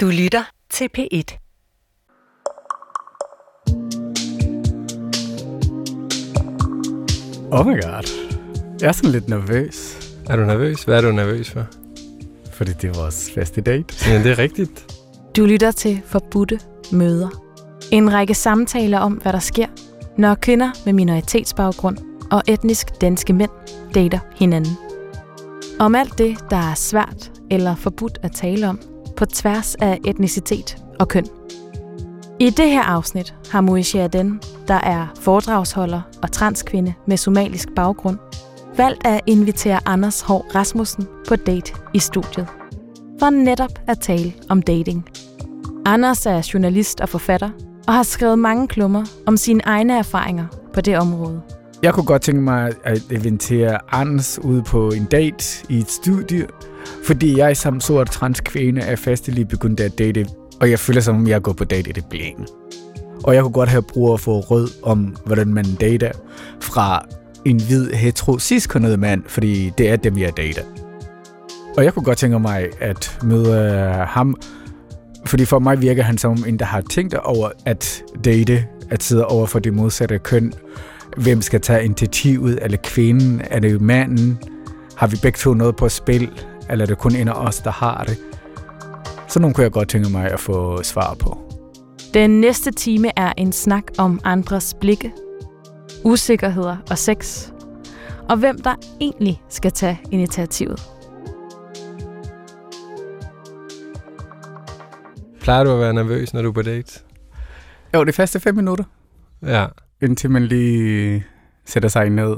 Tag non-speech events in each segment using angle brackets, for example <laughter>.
Du lytter til P1. Oh my god. Jeg er sådan lidt nervøs, Er du nervøs? Hvad er du nervøs for? fordi det er vores første date. Ja, det er rigtigt. Du lytter til Forbudte Møder. En række samtaler om, hvad der sker, når kvinder med minoritetsbaggrund og etnisk danske mænd dater hinanden. Om alt det, der er svært eller forbudt at tale om, på tværs af etnicitet og køn. I det her afsnit har Moesha Den, der er foredragsholder og transkvinde med somalisk baggrund, valgt at invitere Anders Hård Rasmussen på date i studiet. For netop at tale om dating. Anders er journalist og forfatter, og har skrevet mange klummer om sine egne erfaringer på det område. Jeg kunne godt tænke mig at invitere Anders ud på en date i et studie, fordi jeg som sort transkvinde er fast lige begyndt at date, og jeg føler som om jeg går på date i det blinde. Og jeg kunne godt have brug at få råd om, hvordan man dater fra en hvid hetero cis mand, fordi det er dem, jeg dater. Og jeg kunne godt tænke mig at møde øh, ham, fordi for mig virker han som en, der har tænkt over at date, at sidde over for det modsatte køn. Hvem skal tage initiativet? Er det kvinden? Er det manden? Har vi begge to noget på spil? Eller er det kun en af os, der har det? Så nogle kunne jeg godt tænke mig at få svar på. Den næste time er en snak om andres blikke, usikkerheder og sex, og hvem der egentlig skal tage initiativet. Plejer du at være nervøs, når du er på date? Jo, det første fem minutter, Ja. indtil man lige sætter sig ned,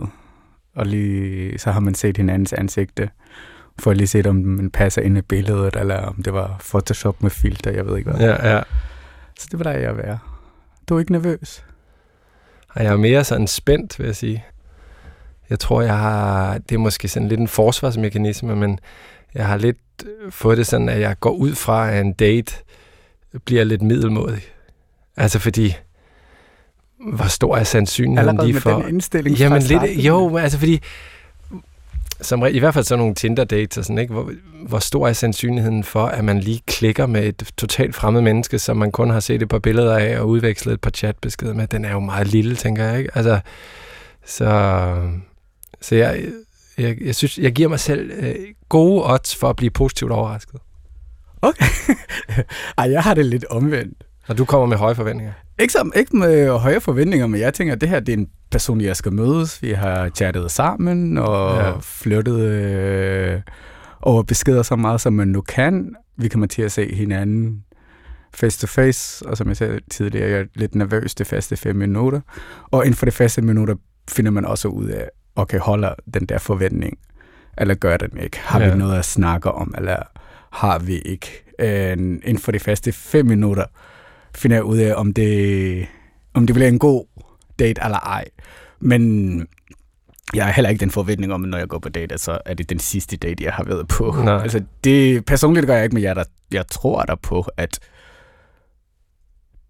og lige, så har man set hinandens ansigte, for at lige se, om man passer ind i billedet, eller om det var Photoshop med filter, jeg ved ikke hvad. Ja, ja. Så det var der, jeg være. Du er ikke nervøs? Jeg er mere sådan spændt, vil jeg sige. Jeg tror, jeg har... Det er måske sådan lidt en forsvarsmekanisme, men jeg har lidt fået det sådan, at jeg går ud fra, at en date bliver lidt middelmådig. Altså fordi, hvor stor er sandsynligheden Allerede lige med for... den indstilling Jamen lidt, jo, altså fordi, som, i hvert fald sådan nogle Tinder-dates og sådan, ikke? Hvor, hvor stor er sandsynligheden for, at man lige klikker med et totalt fremmed menneske, som man kun har set et par billeder af og udvekslet et par chatbeskeder med, den er jo meget lille, tænker jeg, ikke? Altså, så, så jeg, jeg, jeg synes, jeg giver mig selv øh, gode odds for at blive positivt overrasket. Okay. <laughs> Ej, jeg har det lidt omvendt. Og du kommer med høje forventninger. Ikke, som, ikke med høje forventninger, men jeg tænker, at det her det er en person, jeg skal mødes. Vi har chattet sammen og Ja. flyttet øh, over beskeder så meget, som man nu kan. Vi kommer til at se hinanden face to face, og som jeg sagde tidligere, jeg er lidt nervøs de første fem minutter. Og inden for de første minutter finder man også ud af, okay, holder den der forventning, eller gør den ikke? Har Ja. vi noget at snakke om, eller har vi ikke? Øh, inden for de første fem minutter finder ud af, om det, om det bliver en god date eller ej. Men jeg har heller ikke den forventning om, at når jeg går på date, så er det den sidste date, jeg har været på. Nej. Altså, det, personligt gør jeg ikke, men jeg, er der, jeg tror der på, at,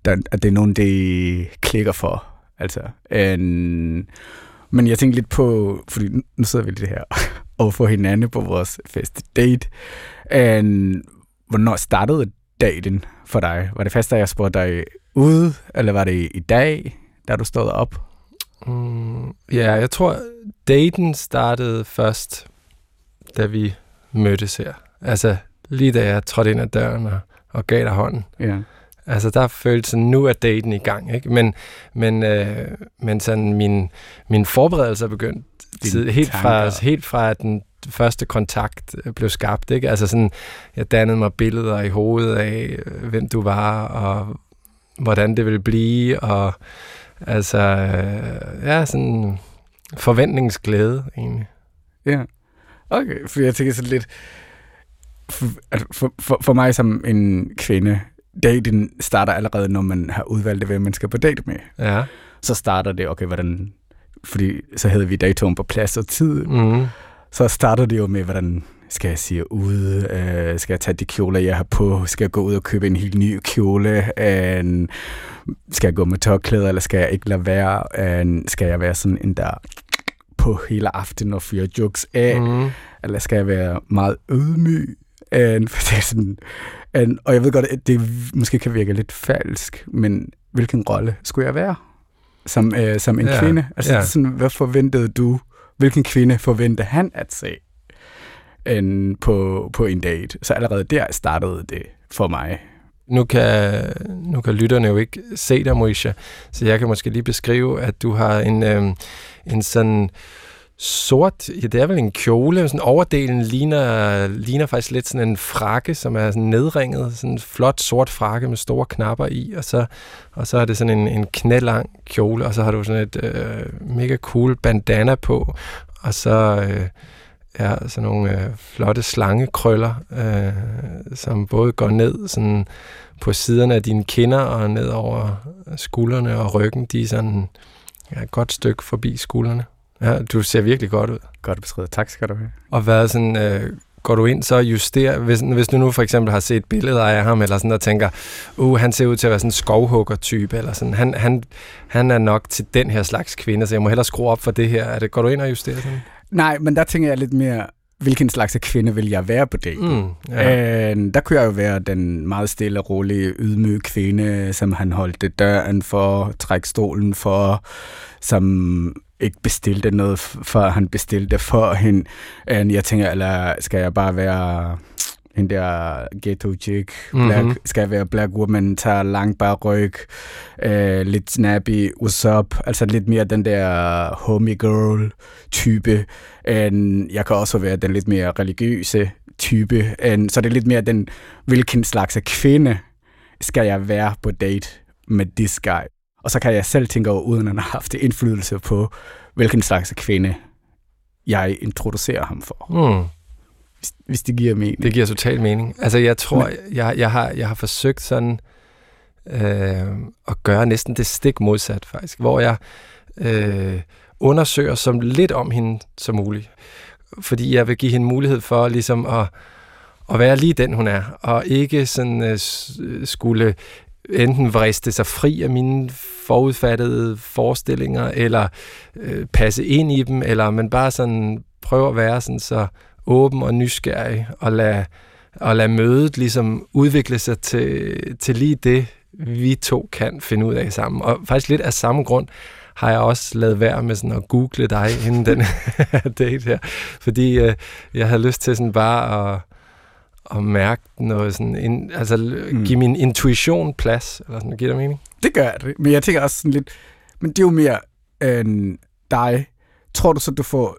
der, at det er nogen, det klikker for. Altså, en, men jeg tænkte lidt på, fordi nu- sidder vi lidt her <laughs> og får hinanden på vores første date. En, hvornår startede daten for dig? Var det først, da jeg spurgte dig ude, eller var det i dag, da du stod op? Mm, ja, jeg tror, daten startede først, da vi mødtes her. Altså, lige da jeg trådte ind ad døren og, og gav dig hånden. Ja. Altså, der føltes sådan, nu er daten i gang, ikke? Men, men, øh, men sådan, min, min forberedelse er begyndt tid, helt, fra, helt fra, den første kontakt øh, blev skabt, ikke? Altså sådan, jeg dannede mig billeder i hovedet af, øh, hvem du var, og hvordan det ville blive, og altså, øh, ja, sådan forventningsglæde, egentlig. Ja. Okay, for jeg tænker sådan lidt... For, altså for, for, for mig som en kvinde, daten starter allerede, når man har udvalgt, hvem man skal på date med. Ja. Så starter det, okay, hvordan... Fordi så havde vi datoen på plads og tid. Mm. Så starter det jo med, hvordan skal jeg sige ud? Øh, skal jeg tage de kjoler, jeg har på? Skal jeg gå ud og købe en helt ny kjole? Øh, skal jeg gå med tørklæder, eller skal jeg ikke lade være? Øh, skal jeg være sådan en, der på hele aftenen og fyre jokes af? Mm. eller skal jeg være meget ydmyg? Øh, for det er sådan, And, og jeg ved godt, at det måske kan virke lidt falsk, men hvilken rolle skulle jeg være som, øh, som en Ja, kvinde? Altså, ja. sådan, hvad forventede du? Hvilken kvinde forventede han at se en, på, på en date? Så allerede der startede det for mig. Nu kan, nu kan lytterne jo ikke se dig, Moisha, så jeg kan måske lige beskrive, at du har en, øh, en sådan sort, ja, det er vel en kjole, sådan overdelen ligner, ligner faktisk lidt sådan en frakke, som er sådan nedringet, sådan en flot sort frakke med store knapper i, og så, og så er det sådan en, en knælang kjole, og så har du sådan et øh, mega cool bandana på, og så øh, er sådan nogle øh, flotte slangekrøller, øh, som både går ned sådan på siderne af dine kinder og ned over skuldrene og ryggen. De er sådan ja, et godt stykke forbi skuldrene. Ja, du ser virkelig godt ud. Godt beskrevet. Tak skal du have. Og hvad sådan, øh, går du ind så og justerer, hvis, hvis du nu for eksempel har set billeder af ham, eller sådan, og tænker, uh, han ser ud til at være sådan en skovhugger-type, eller sådan, han, han, han er nok til den her slags kvinde, så jeg må hellere skrue op for det her. Er det, går du ind og justerer sådan? Nej, men der tænker jeg lidt mere, hvilken slags af kvinde vil jeg være på date? Mm, Ja. Øh, der kunne jeg jo være den meget stille, rolige, ydmyge kvinde, som han holdt døren for, træk stolen for, som ikke bestilte noget, før han bestilte for hende. Øh, jeg tænker, eller skal jeg bare være en der ghetto chick, black, Mhm. mm-hmm. skal jeg være black woman, tager lang bare ryg, øh, lidt snappy, what's up, altså lidt mere den der homie girl type. En, jeg kan også være den lidt mere religiøse type. En, så det er lidt mere den, hvilken slags af kvinde skal jeg være på date med this guy. Og så kan jeg selv tænke over, uden at have haft indflydelse på, hvilken slags kvinde jeg introducerer ham for. Mm. Hvis, hvis det giver mening. Det giver total mening. Altså, jeg tror, jeg, jeg, har, jeg har forsøgt sådan øh, at gøre næsten det stik modsat, faktisk. Hvor jeg øh, undersøger som lidt om hende som muligt. Fordi jeg vil give hende mulighed for ligesom at, at være lige den, hun er. Og ikke sådan øh, skulle enten vriste sig fri af mine forudfattede forestillinger, eller øh, passe ind i dem, eller man bare sådan prøver at være sådan så åben og nysgerrig, og lade, og lade mødet ligesom udvikle sig til, til lige det, vi to kan finde ud af sammen. Og faktisk lidt af samme grund har jeg også lavet være med sådan at google dig inden den <laughs> date her, fordi øh, jeg havde lyst til sådan bare at, at mærke noget sådan, in, altså mm. give min intuition plads, eller sådan, giver det mening? Det gør det, men jeg tænker også sådan lidt, men det er jo mere end dig. Tror du så, du får,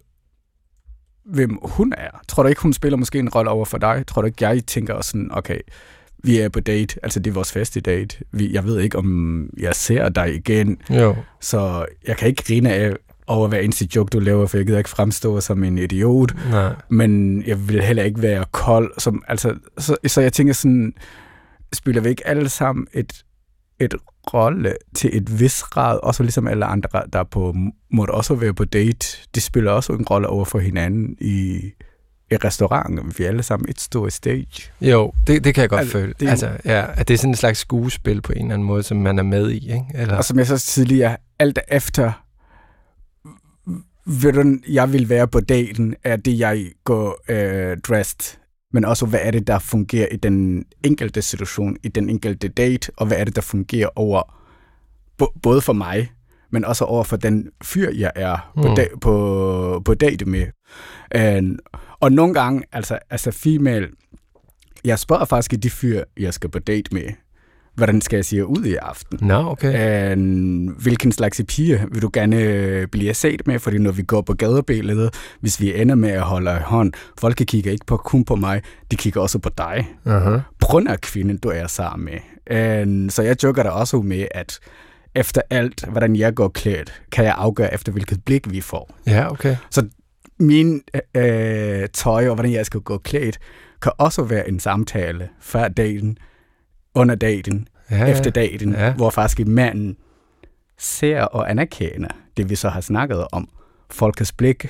hvem hun er? Tror du ikke, hun spiller måske en rolle over for dig? Tror du ikke, jeg tænker også sådan, okay, vi er på date, altså det er vores første date. Vi, jeg ved ikke, om jeg ser dig igen, Jo. så jeg kan ikke grine af over hver eneste joke, du laver, for jeg gider ikke fremstå som en idiot Nej. men jeg vil heller ikke være kold. Som, altså, så, så jeg tænker sådan, spiller vi ikke alle sammen et, et rolle til et vis grad, også ligesom alle andre, der på, måtte også være på date, de spiller også en rolle over for hinanden i, i restauranten. Vi er alle sammen et stort stage. Jo, det, det kan jeg godt Altså, føle. det Altså, ja, at det er sådan en slags skuespil på en eller anden måde, som man er med i, ikke? Eller, Og som jeg så tidligere, alt efter, hvordan jeg vil være på daten, er det, jeg går øh, dressed. Men også, hvad er det, der fungerer i den enkelte situation, i den enkelte date, og hvad er det, der fungerer over, både for mig, men også over for den fyr, jeg er på, Mm. da- på, på date med. Øh, og nogle gange, altså, altså female, jeg spørger faktisk de fyr, jeg skal på date med, hvordan skal jeg sige ud i aften? Nå, okay. Øh, hvilken slags pige vil du gerne øh, blive set med? Fordi når vi går på gadebilledet, hvis vi ender med at holde hånd, folk kigger ikke på, kun på mig, de kigger også på dig. Uh-huh. Grund af kvinden, du er sammen med. Øh, så jeg joker der også med, at efter alt, hvordan jeg går klædt, kan jeg afgøre efter, hvilket blik vi får. Ja, okay. Min øh, tøj og hvordan jeg skal gå klædt, kan også være en samtale før daten, under daten, Ja, efter daten, Ja. hvor faktisk manden ser og anerkender det, vi så har snakket om. Folkets blik,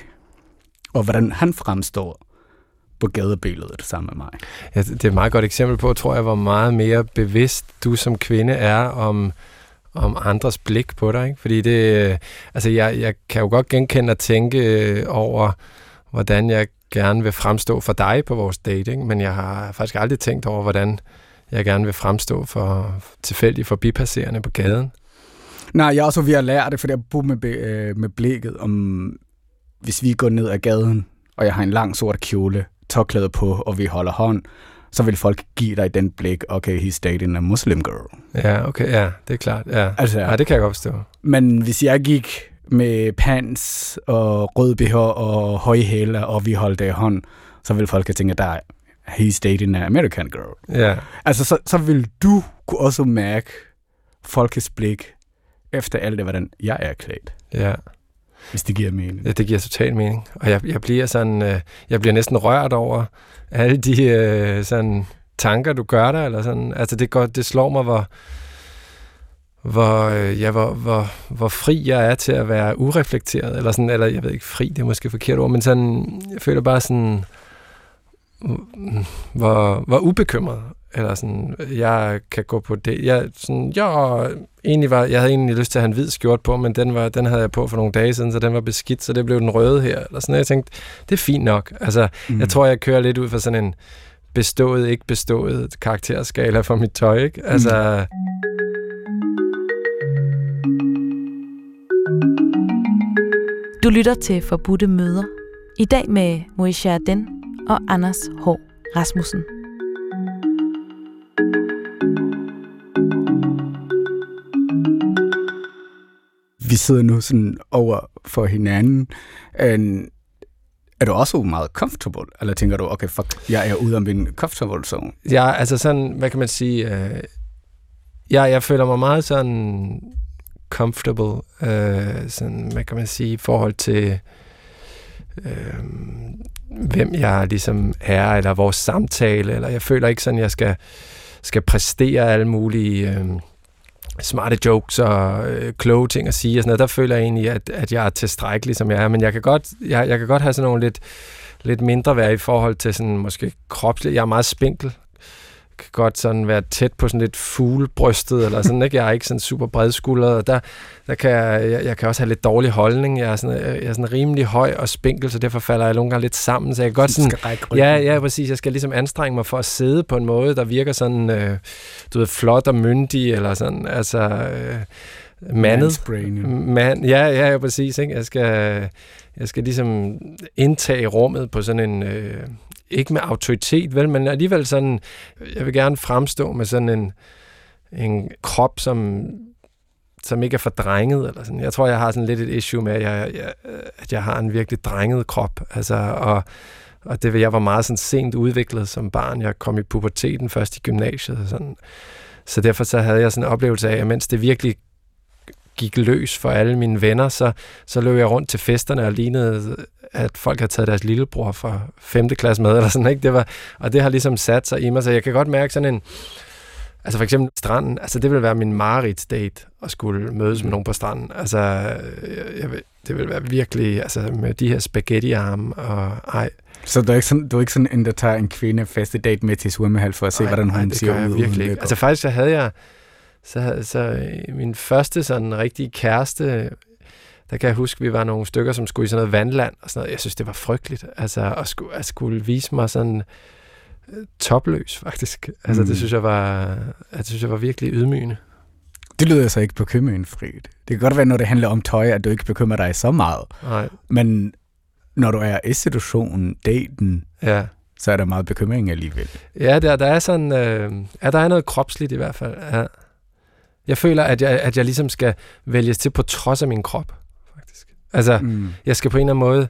og hvordan han fremstår på gadebilledet sammen med mig. Ja, det er et meget godt eksempel på, tror jeg, hvor meget mere bevidst du som kvinde er om, om andres blik på dig. Ikke? Fordi det, øh, altså jeg, jeg kan jo godt genkende at tænke øh, over, hvordan jeg gerne vil fremstå for dig på vores date, ikke? men jeg har faktisk aldrig tænkt over, hvordan jeg gerne vil fremstå for tilfældige forbipasserende på gaden. Nej, jeg er også ved at lære det, for jeg bor med, øh, med blikket om, hvis vi går ned ad gaden, og jeg har en lang sort kjole, tørklæde på, og vi holder hånd, så vil folk give dig den blik, okay, he's dating a Muslim girl. Ja, okay, ja, det er klart. Ja, altså, ja det kan jeg godt forstå. Men hvis jeg gik med pants og rød BH og høje hæle, og vi holdt i hånd, så vil folk tænke, der he's dating an American girl. Ja. Altså, så, så vil du kunne også mærke folkets blik efter alt det, hvordan jeg er klædt. Ja. Hvis det giver mening. Ja, det giver total mening. Og jeg, jeg bliver sådan, øh, jeg bliver næsten rørt over alle de øh, sådan tanker, du gør der, eller sådan. Altså, det, går, det slår mig, hvor, hvor, øh, ja, hvor, hvor, hvor fri jeg er til at være ureflekteret, eller sådan, eller jeg ved ikke, fri, det er måske forkert ord, men sådan, jeg føler bare sådan, hvor, hvor ubekymret, eller sådan, jeg kan gå på det. Jeg, sådan, jeg, egentlig var, jeg havde egentlig lyst til at have en hvid skjort på, men den, var, den havde jeg på for nogle dage siden, så den var beskidt, så det blev den røde her. Eller sådan. Jeg tænkte, det er fint nok. Altså, mm. Jeg tror, jeg kører lidt ud for sådan en bestået, ikke bestået karakterskala for mit tøj. Ikke? Altså, mm. Du lytter til Forbudte Møder. I dag med Moisha Den og Anders H. Rasmussen. Vi sidder nu sådan over for hinanden. Er du også meget comfortable? Eller tænker du, okay, fuck, jeg er ude af min comfortable zone? Ja, altså sådan, hvad kan man sige? Øh, ja, jeg føler mig meget sådan comfortable, øh, sådan, hvad kan man sige, i forhold til, øh, hvem jeg ligesom er, eller vores samtale, eller jeg føler ikke sådan, jeg skal, skal præstere alle mulige øh, smarte jokes og øh, kloge ting at sige, og sådan noget. Der føler jeg egentlig, at, at jeg er tilstrækkelig, som jeg er, men jeg kan godt, jeg, jeg kan godt have sådan nogle lidt, lidt mindre værd i forhold til sådan måske kropsligt. Jeg er meget spinkel, kan godt sådan være tæt på sådan lidt fuglebrystet, eller sådan, ikke? Jeg er ikke sådan super bredskuldret, der, der kan jeg, jeg, jeg, kan også have lidt dårlig holdning. Jeg er, sådan, jeg er sådan rimelig høj og spinkel, så derfor falder jeg nogle gange lidt sammen, så jeg kan godt sådan... Ja, ja, præcis. Jeg skal ligesom anstrenge mig for at sidde på en måde, der virker sådan, øh, du ved, flot og myndig, eller sådan, altså... Øh, mandet. Man, ja, ja, ja, præcis. Ikke? Jeg, skal, jeg skal ligesom indtage rummet på sådan en, øh, ikke med autoritet, vel, men alligevel sådan, jeg vil gerne fremstå med sådan en, en krop, som, som ikke er for drenget, eller sådan. Jeg tror, jeg har sådan lidt et issue med, at jeg, jeg, at jeg har en virkelig drenget krop, altså, og, og det jeg var meget sådan sent udviklet som barn. Jeg kom i puberteten først i gymnasiet, og sådan. Så derfor så havde jeg sådan en oplevelse af, at mens det virkelig gik løs for alle mine venner, så, så løb jeg rundt til festerne og lignede, at folk havde taget deres lillebror fra 5. klasse med, <laughs> eller sådan, ikke? Det var, og det har ligesom sat sig i mig, så jeg kan godt mærke sådan en, altså for eksempel stranden, altså det vil være min mareridt date at skulle mødes med mm. nogen på stranden. Altså, jeg, jeg, det vil være virkelig, altså med de her spaghetti-arme og ej. Så du er ikke sådan, du er ikke sådan en, der tager en kvinde faste date med til svømmehal for at se, ej, hvordan hun ej, det ser ud? virkelig ikke. Altså faktisk, så havde jeg, så, så min første sådan rigtige kæreste, der kan jeg huske, at vi var nogle stykker, som skulle i sådan noget vandland og sådan noget. Jeg synes, det var frygteligt. Altså, at skulle, at skulle vise mig sådan øh, topløs, faktisk. Altså, mm. det synes jeg var, det synes jeg var virkelig ydmygende. Det lyder så ikke bekymringsfrit. Det kan godt være, når det handler om tøj, at du ikke bekymrer dig så meget. Nej. Men når du er i situationen, daten, ja. så er der meget bekymring alligevel. Ja, der, der er sådan, øh, ja, der er noget kropsligt i hvert fald. Ja. Jeg føler, at jeg, at jeg ligesom skal vælges til på trods af min krop, faktisk. Altså, mm. jeg skal på en eller anden måde,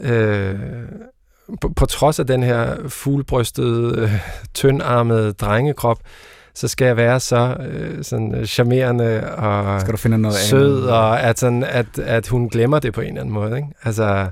øh, på, på trods af den her fuglebrystede, øh, tyndarmede drengekrop, så skal jeg være så øh, sådan charmerende og skal du finde noget sød, andet? og at, sådan, at, at hun glemmer det på en eller anden måde. Ikke? Altså,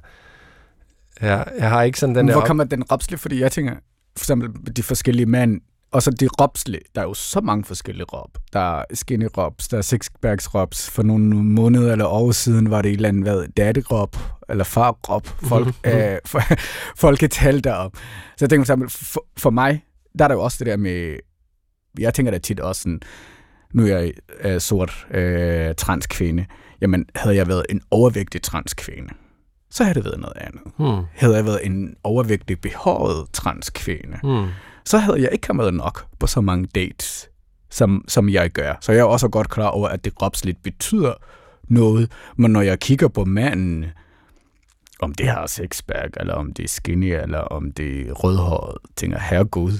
ja, jeg har ikke sådan den Men hvor der... kommer den rapsle? Fordi jeg tænker, for eksempel de forskellige mænd, og så de ropsle, der er jo så mange forskellige rop. Der er skinny rops, der er sixpacks rops. For nogle måneder eller år siden var det et eller andet, hvad, daddy rop, eller far rop, folk, mm-hmm. øh, for, <laughs> folketal derop. Så jeg tænker for, for mig, der er der jo også det der med, jeg tænker da tit også sådan, nu er jeg øh, sort øh, transkvinde, jamen havde jeg været en overvægtig transkvinde, så havde det været noget andet. Hmm. Havde jeg været en overvægtig behåret transkvinde, hmm så havde jeg ikke kommet nok på så mange dates, som, som jeg gør. Så jeg er også godt klar over, at det kropsligt betyder noget, men når jeg kigger på manden, om det har sexpack, eller om det er skinny, eller om det er rødhåret, tænker herregud.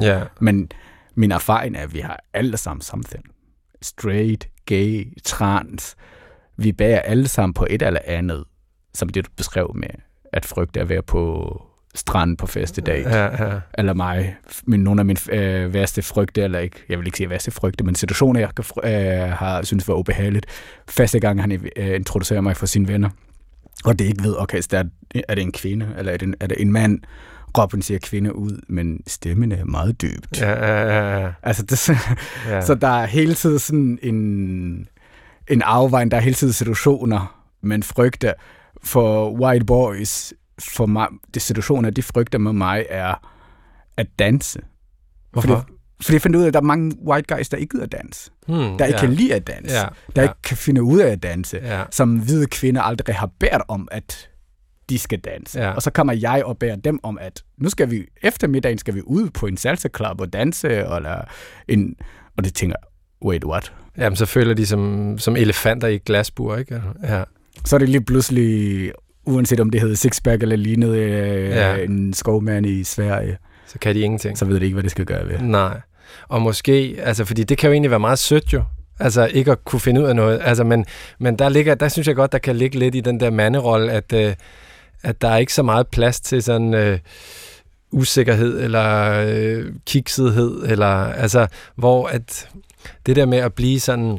Ja. Men min erfaring er, at vi har alle sammen something. Straight, gay, trans. Vi bærer alle sammen på et eller andet, som det du beskrev med, at frygte at være på stranden på første dag. Ja, ja. Eller mig. Men nogle af mine øh, værste frygte, eller ikke, jeg vil ikke sige værste frygte, men situationer, jeg øh, har synes var ubehageligt. Første gang, han øh, introducerer mig for sine venner, og det ikke ved, okay, så er, er det en kvinde, eller er det en, er det en mand, Robin siger kvinde ud, men stemmen er meget dybt. Ja, ja, ja. Altså, det, <laughs> ja. så der er hele tiden sådan en, en afvejning, der er hele tiden situationer, man frygter. For white boys, for mig, de situationer, de frygter med mig, er at danse. Hvorfor? Fordi, fordi jeg finder ud af, at der er mange white guys, der ikke gider danse. Hmm, Der ikke ja. kan lide at danse. Ja, Der ja. ikke kan finde ud af at danse. Ja. Som hvide kvinder aldrig har bedt om, at de skal danse. Ja. Og så kommer jeg og beder dem om, at nu skal vi, eftermiddagen skal vi ud på en salsa club og danse, eller en, og det tænker, wait, what? Jamen, så føler de som, som elefanter i et glasbur, ikke? Ja. Så er det lige pludselig, uanset om det hedder sixpack eller lignede øh, Ja. en skovmand i Sverige, Så kan de ingenting. så ved de ikke, hvad det skal gøre ved. Nej. Og måske, altså, fordi det kan jo egentlig være meget sødt jo. Altså ikke at kunne finde ud af noget. Altså, men, men der, ligger, der synes jeg godt, der kan ligge lidt i den der manderolle, at, øh, at der er ikke så meget plads til sådan øh, usikkerhed eller øh, kiksethed, eller altså, hvor at det der med at blive sådan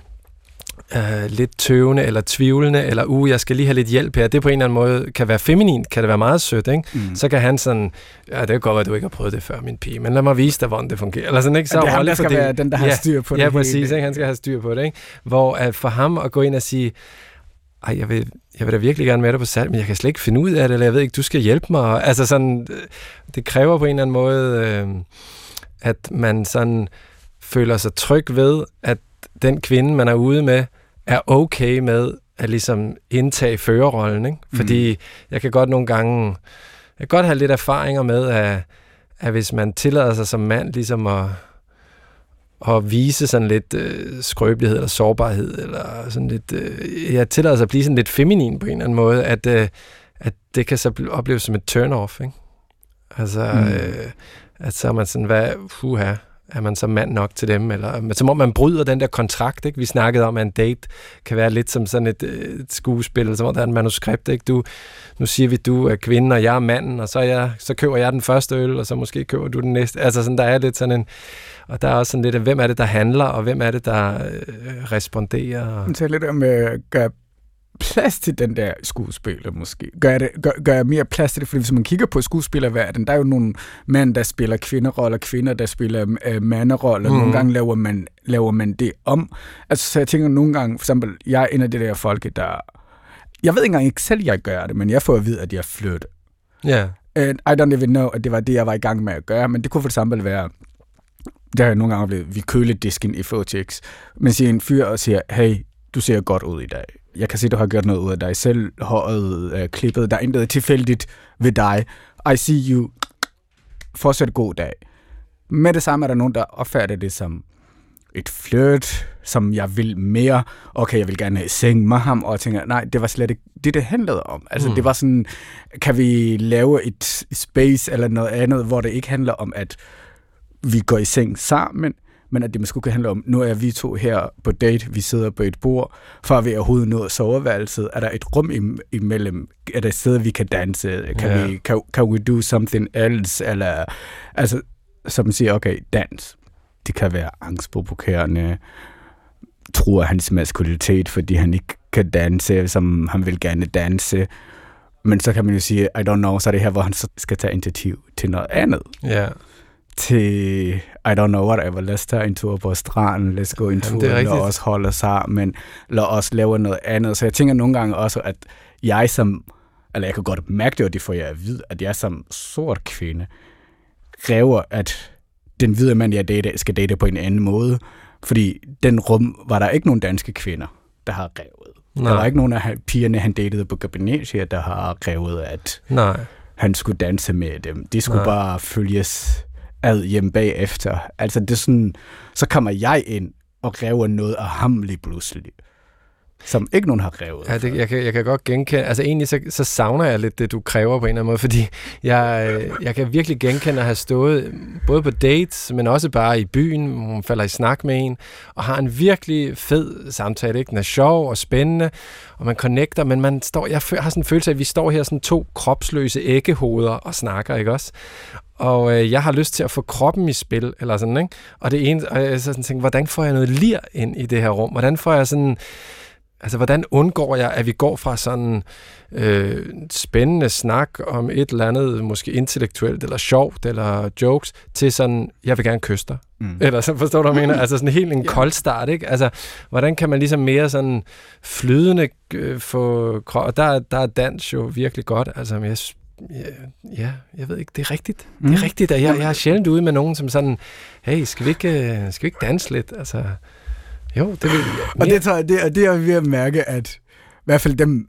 øh, lidt tøvende eller tvivlende, eller uh, jeg skal lige have lidt hjælp her, det på en eller anden måde kan være feminint, kan det være meget sødt, ikke? Mm. Så kan han sådan, ja, det kan godt være, at du ikke har prøvet det før, min pige, men lad mig vise dig, hvordan det fungerer. Eller sådan, ikke? Så det er ham, der skal være den, der har ja, styr på det Ja, præcis, ikke? han skal have styr på det, ikke? Hvor at for ham at gå ind og sige, ej, jeg vil, jeg vil da virkelig gerne med dig på salg, men jeg kan slet ikke finde ud af det, eller jeg ved ikke, du skal hjælpe mig. Altså sådan, øh, det kræver på en eller anden måde, øh, at man sådan føler sig tryg ved, at den kvinde, man er ude med, er okay med at ligesom indtage førerrollen. Ikke? Fordi mm. jeg kan godt nogle gange, jeg kan godt have lidt erfaringer med, at, at hvis man tillader sig som mand ligesom at, at vise sådan lidt øh, skrøbelighed eller sårbarhed, eller sådan lidt, øh, jeg tillader sig at blive sådan lidt feminin på en eller anden måde, at, øh, at det kan så opleves som et turn-off, ikke? Altså, mm. Øh, at så er man sådan, hvad, huha, er man så mand nok til dem, eller men som om man bryder den der kontrakt, ikke? Vi snakkede om, at en date kan være lidt som sådan et, øh, et skuespil, eller som om der er en manuskript, ikke? Du, nu siger vi, du er kvinden, og jeg er manden, og så, er jeg, så køber jeg den første øl, og så måske køber du den næste. Altså sådan, der er lidt sådan en, og der er også sådan lidt, af, hvem er det, der handler, og hvem er det, der øh, responderer? taler lidt om øh, at gøre plads til den der skuespiller måske. Gør, det, gør, gør jeg mere plads til det, fordi hvis man kigger på skuespillerverdenen, der er jo nogle mænd, der spiller kvinderoller, kvinder, der spiller øh, manderoller. Mhm. Mm. Nogle gange laver man, laver man det om. Altså, så jeg tænker nogle gange, for eksempel, jeg er en af de der folk, der... Jeg ved ikke engang ikke selv, jeg gør det, men jeg får at vide, at jeg flytter. Ja, And I don't even know, at det var det, jeg var i gang med at gøre, men det kunne for eksempel være, der har jeg nogle gange oplevet, vi køler disken i Fotix, men siger en fyr og siger, hey, du ser godt ud i dag. Jeg kan se, du har gjort noget ud af dig selv, håret øh, klippet, der er intet tilfældigt ved dig. I see you. Fortsæt god dag. Med det samme er der nogen, der opfatter det som et flirt, som jeg vil mere. Okay, jeg vil gerne have i seng med ham, og jeg tænker, nej, det var slet ikke det, det handlede om. Altså, mm. det var sådan, kan vi lave et space eller noget andet, hvor det ikke handler om, at vi går i seng sammen, men at det måske kan handle om, nu er vi to her på date, vi sidder på et bord, at vi overhovedet nå soveværelset, er der et rum im- imellem, er der et sted, vi kan danse, kan, yeah. vi, kan, kan we do something else, eller, altså, som siger, okay, dans, det kan være angstprovokerende, truer hans maskulinitet, fordi han ikke kan danse, som han vil gerne danse, men så kan man jo sige, I don't know, så er det her, hvor han så skal tage initiativ til noget andet. Ja. Til, I don't know, whatever, lad os tage en tur på stranden, lad os gå en Jamen, tur, det er lad os holde sammen, lad os lave noget andet. Så jeg tænker nogle gange også, at jeg som, eller jeg kan godt mærke det, og det får jeg at vide, at jeg som sort kvinde kræver, at den hvide mand, jeg dater, skal date på en anden måde. Fordi den rum var der ikke nogen danske kvinder, der har. Nej. Der var ikke nogen af pigerne, han datede på Gabinetia, der har krævet, at Nej. han skulle danse med dem. De skulle. Nej. bare følges ad hjem bagefter. Altså det er sådan, så kommer jeg ind og rever noget af ham lige pludselig som ikke nogen har revet. Ja, det, jeg, kan, jeg kan godt genkende, altså egentlig så, så savner jeg lidt det, du kræver på en eller anden måde, fordi jeg, øh, jeg kan virkelig genkende at have stået både på dates, men også bare i byen, hvor man falder i snak med en, og har en virkelig fed samtale, ikke? Den er sjov og spændende, og man connecter, men man står, jeg har sådan en følelse af, at vi står her sådan to kropsløse æggehoveder og snakker, ikke også? Og øh, jeg har lyst til at få kroppen i spil, eller sådan, ikke? Og det ene, og jeg så sådan tænker, hvordan får jeg noget lir ind i det her rum? Hvordan får jeg sådan Altså, hvordan undgår jeg, at vi går fra sådan øh, spændende snak om et eller andet, måske intellektuelt, eller sjovt, eller jokes, til sådan, jeg vil gerne kysse dig. Mm. Eller så forstår du, hvad jeg mener? Altså sådan helt en <laughs> kold start, ikke? Altså, hvordan kan man ligesom mere sådan flydende øh, få... Og der, der er dans jo virkelig godt. Altså, jeg, ja, jeg ved ikke, det er rigtigt. Mm. Det er mm. rigtigt, at jeg, jeg er sjældent ude med nogen, som sådan, hey, skal vi ikke, øh, skal vi ikke danse lidt? Altså, jo, det vil jeg. Og det, tager, det, det er ved at mærke, at i hvert fald dem,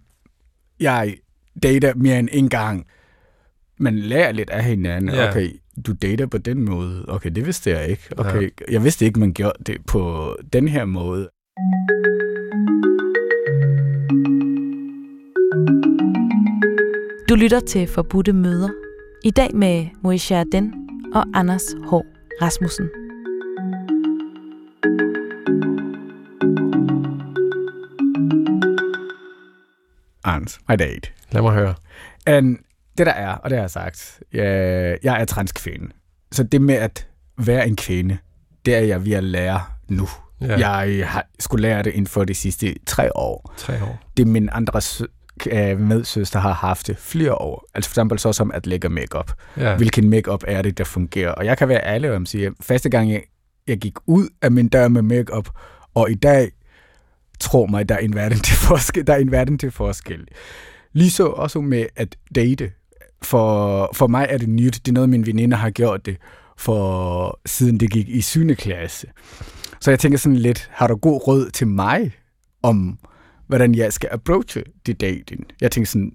jeg dater mere end en gang, man lærer lidt af hinanden. Ja. Okay, du dater på den måde. Okay, det vidste jeg ikke. Okay, ja. jeg vidste ikke, man gjorde det på den her måde. Du lytter til Forbudte Møder. I dag med Moisha Den og Anders H. Rasmussen. Arns, my date. Lad mig høre. And det der er, og det har jeg sagt, jeg, jeg er transkvinde. Så det med at være en kvinde, det er jeg ved at lære nu. Ja. Jeg har skulle lære det inden for de sidste tre år. Tre år. Det min andre øh, medsøster har haft det flere år. Altså for eksempel så som at lægge makeup. Ja. Hvilken makeup er det, der fungerer? Og jeg kan være ærlig om at sige, at første gang jeg, jeg gik ud af min dør med makeup, og i dag tror mig, der er en verden til forskel. Der er en verden til forskel. Lige så også med at date. For, for mig er det nyt. Det er noget, min veninde har gjort det, for siden det gik i 7. klasse. Så jeg tænker sådan lidt, har du god råd til mig om, hvordan jeg skal approache det dating? Jeg tænker sådan,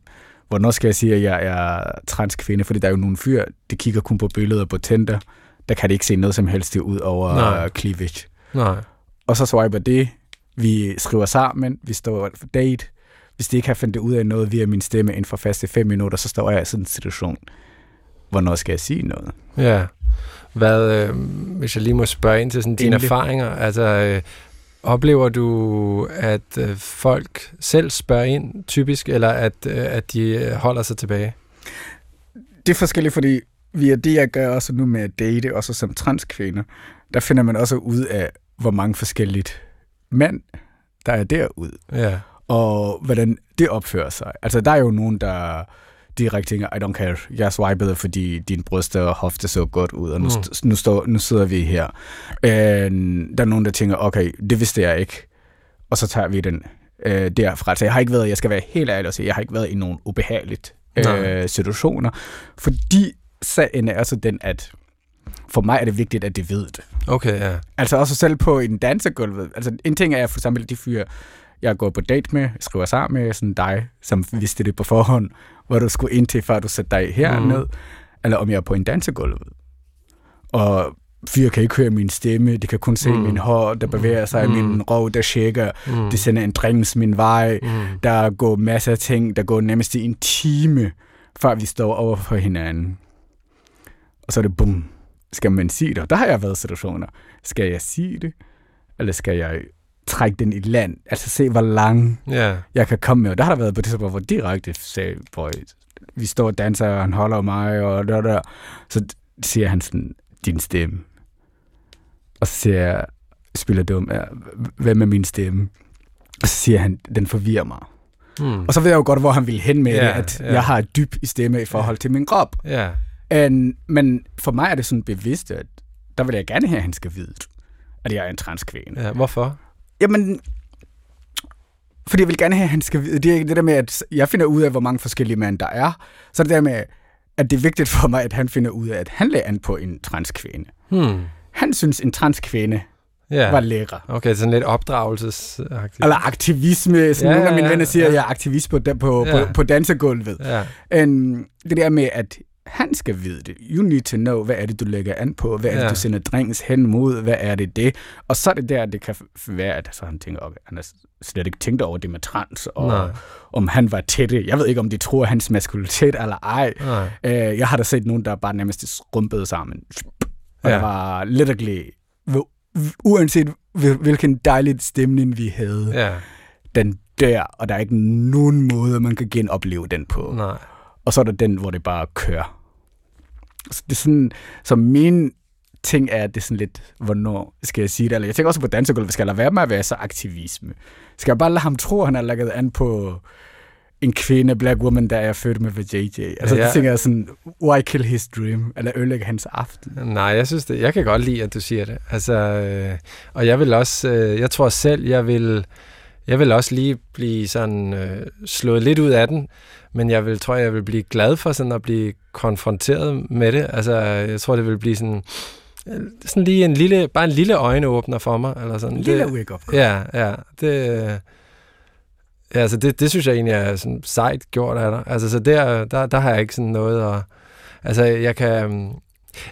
hvornår skal jeg sige, at jeg er transkvinde? Fordi der er jo nogle fyre, de kigger kun på billeder på Tinder. Der kan de ikke se noget som helst ud over Nej. cleavage. Nej. Og så swiper det, vi skriver sammen, vi står for date. Hvis de ikke har fundet ud af noget via min stemme inden for faste fem minutter, så står jeg i sådan en situation. Hvornår skal jeg sige noget? Ja. Hvad, øh, hvis jeg lige må spørge ind til sådan dine Endelig. erfaringer, altså øh, oplever du, at øh, folk selv spørger ind typisk, eller at, øh, at de øh, holder sig tilbage? Det er forskelligt, fordi via det, jeg gør også nu med at date, også som transkvinde, der finder man også ud af, hvor mange forskelligt mand, der er derud. Ja. Og hvordan det opfører sig. Altså, der er jo nogen, der direkte tænker, I don't care, jeg swipede, fordi din bryst og hofte så godt ud, og nu, mm. nu, står, nu sidder vi her. And der er nogen, der tænker, okay, det vidste jeg ikke, og så tager vi den øh, derfra. Så jeg har ikke været, jeg skal være helt ærlig og sige, jeg har ikke været i nogen ubehageligt øh, situationer, fordi sagen er altså den, at for mig er det vigtigt, at de ved det. Okay, ja. Altså også selv på en dansegulv. Altså en ting er for eksempel de fyre, jeg går på date med, skriver sammen med, sådan dig, som vidste det på forhånd, hvor du skulle ind til, før du satte dig herned, mm. eller om jeg er på en dansegulv. Og fyre kan ikke høre min stemme, de kan kun se mm. min hår, der bevæger sig, mm. min rov, der shaker, mm. det sender en drings min vej, mm. der går masser af ting, der går nærmest i en time, før vi står over for hinanden. Og så er det bum, skal man sige det? Og der har jeg været situationer. Skal jeg sige det? Eller skal jeg trække den i land? Altså se, hvor lang yeah. jeg kan komme med. Og der har der været på det, hvor direkte sagde, hvor vi står og danser, og han holder mig, og der, der. Så siger han sådan, din stemme. Og så siger jeg, spiller dum, hvad med min stemme? Og så siger han, den forvirrer mig. Hmm. Og så ved jeg jo godt, hvor han vil hen med yeah, det, at yeah. jeg har et dyb i stemme i forhold til min krop. Yeah. And, men for mig er det sådan bevidst, at der vil jeg gerne have, at han skal vide, at jeg er en transkvinde. Ja, hvorfor? Jamen, fordi jeg vil gerne have, at han skal vide. Det er det der med, at jeg finder ud af, hvor mange forskellige mænd der er. Så det der med, at det er vigtigt for mig, at han finder ud af, at han lader an på en transkvinde. Hmm. Han synes, en transkvinde ja. var lækker. Okay, sådan lidt opdragelsesagtigt. Eller aktivisme, som ja, nogle af mine ja, venner siger, ja. at jeg er aktivist på, på, ja. på, på dansegulvet. Ja. En, det der med, at han skal vide det. You need to know, hvad er det, du lægger an på? Hvad er det, Ja. du sender drengens hen mod? Hvad er det det? Og så er det der, det kan være, at så han tænker, okay, han har slet ikke tænkt over det med trans, og Nej. om han var tætte. Jeg ved ikke, om de tror hans maskulinitet eller ej. Nej. Øh, jeg har da set nogen, der bare nærmest skrumpede sammen. Og Ja. der var literally, uanset hvil- hvilken dejlig stemning vi havde, ja. Ja. den der, og der er ikke nogen måde, man kan genopleve den på. Nej. Og så er der den, hvor det bare kører. Så det er sådan, så min ting er, at det er sådan lidt, hvornår skal jeg sige det? Eller jeg tænker også på dansegulvet, skal jeg lade være med at være så aktivisme? Skal jeg bare lade ham tro, at han er lagt an på en kvinde, black woman, der er født med JJ? Altså, ja. Det tænker jeg sådan, why kill his dream? Eller ødelægge hans aften? Nej, jeg synes det. Jeg kan godt lide, at du siger det. Altså, øh, og jeg vil også, øh, jeg tror selv, jeg vil, jeg vil også lige blive sådan øh, slået lidt ud af den, men jeg vil, tror, jeg vil blive glad for sådan at blive konfronteret med det. Altså, jeg tror, det vil blive sådan, øh, sådan lige en lille, bare en lille øjenåbner for mig. Eller sådan. En lille wake-up. Ja, ja. Det, øh, ja, altså det, det synes jeg egentlig er sådan sejt gjort af dig. Altså, så der, der, der har jeg ikke sådan noget at... Altså, jeg kan... øhm,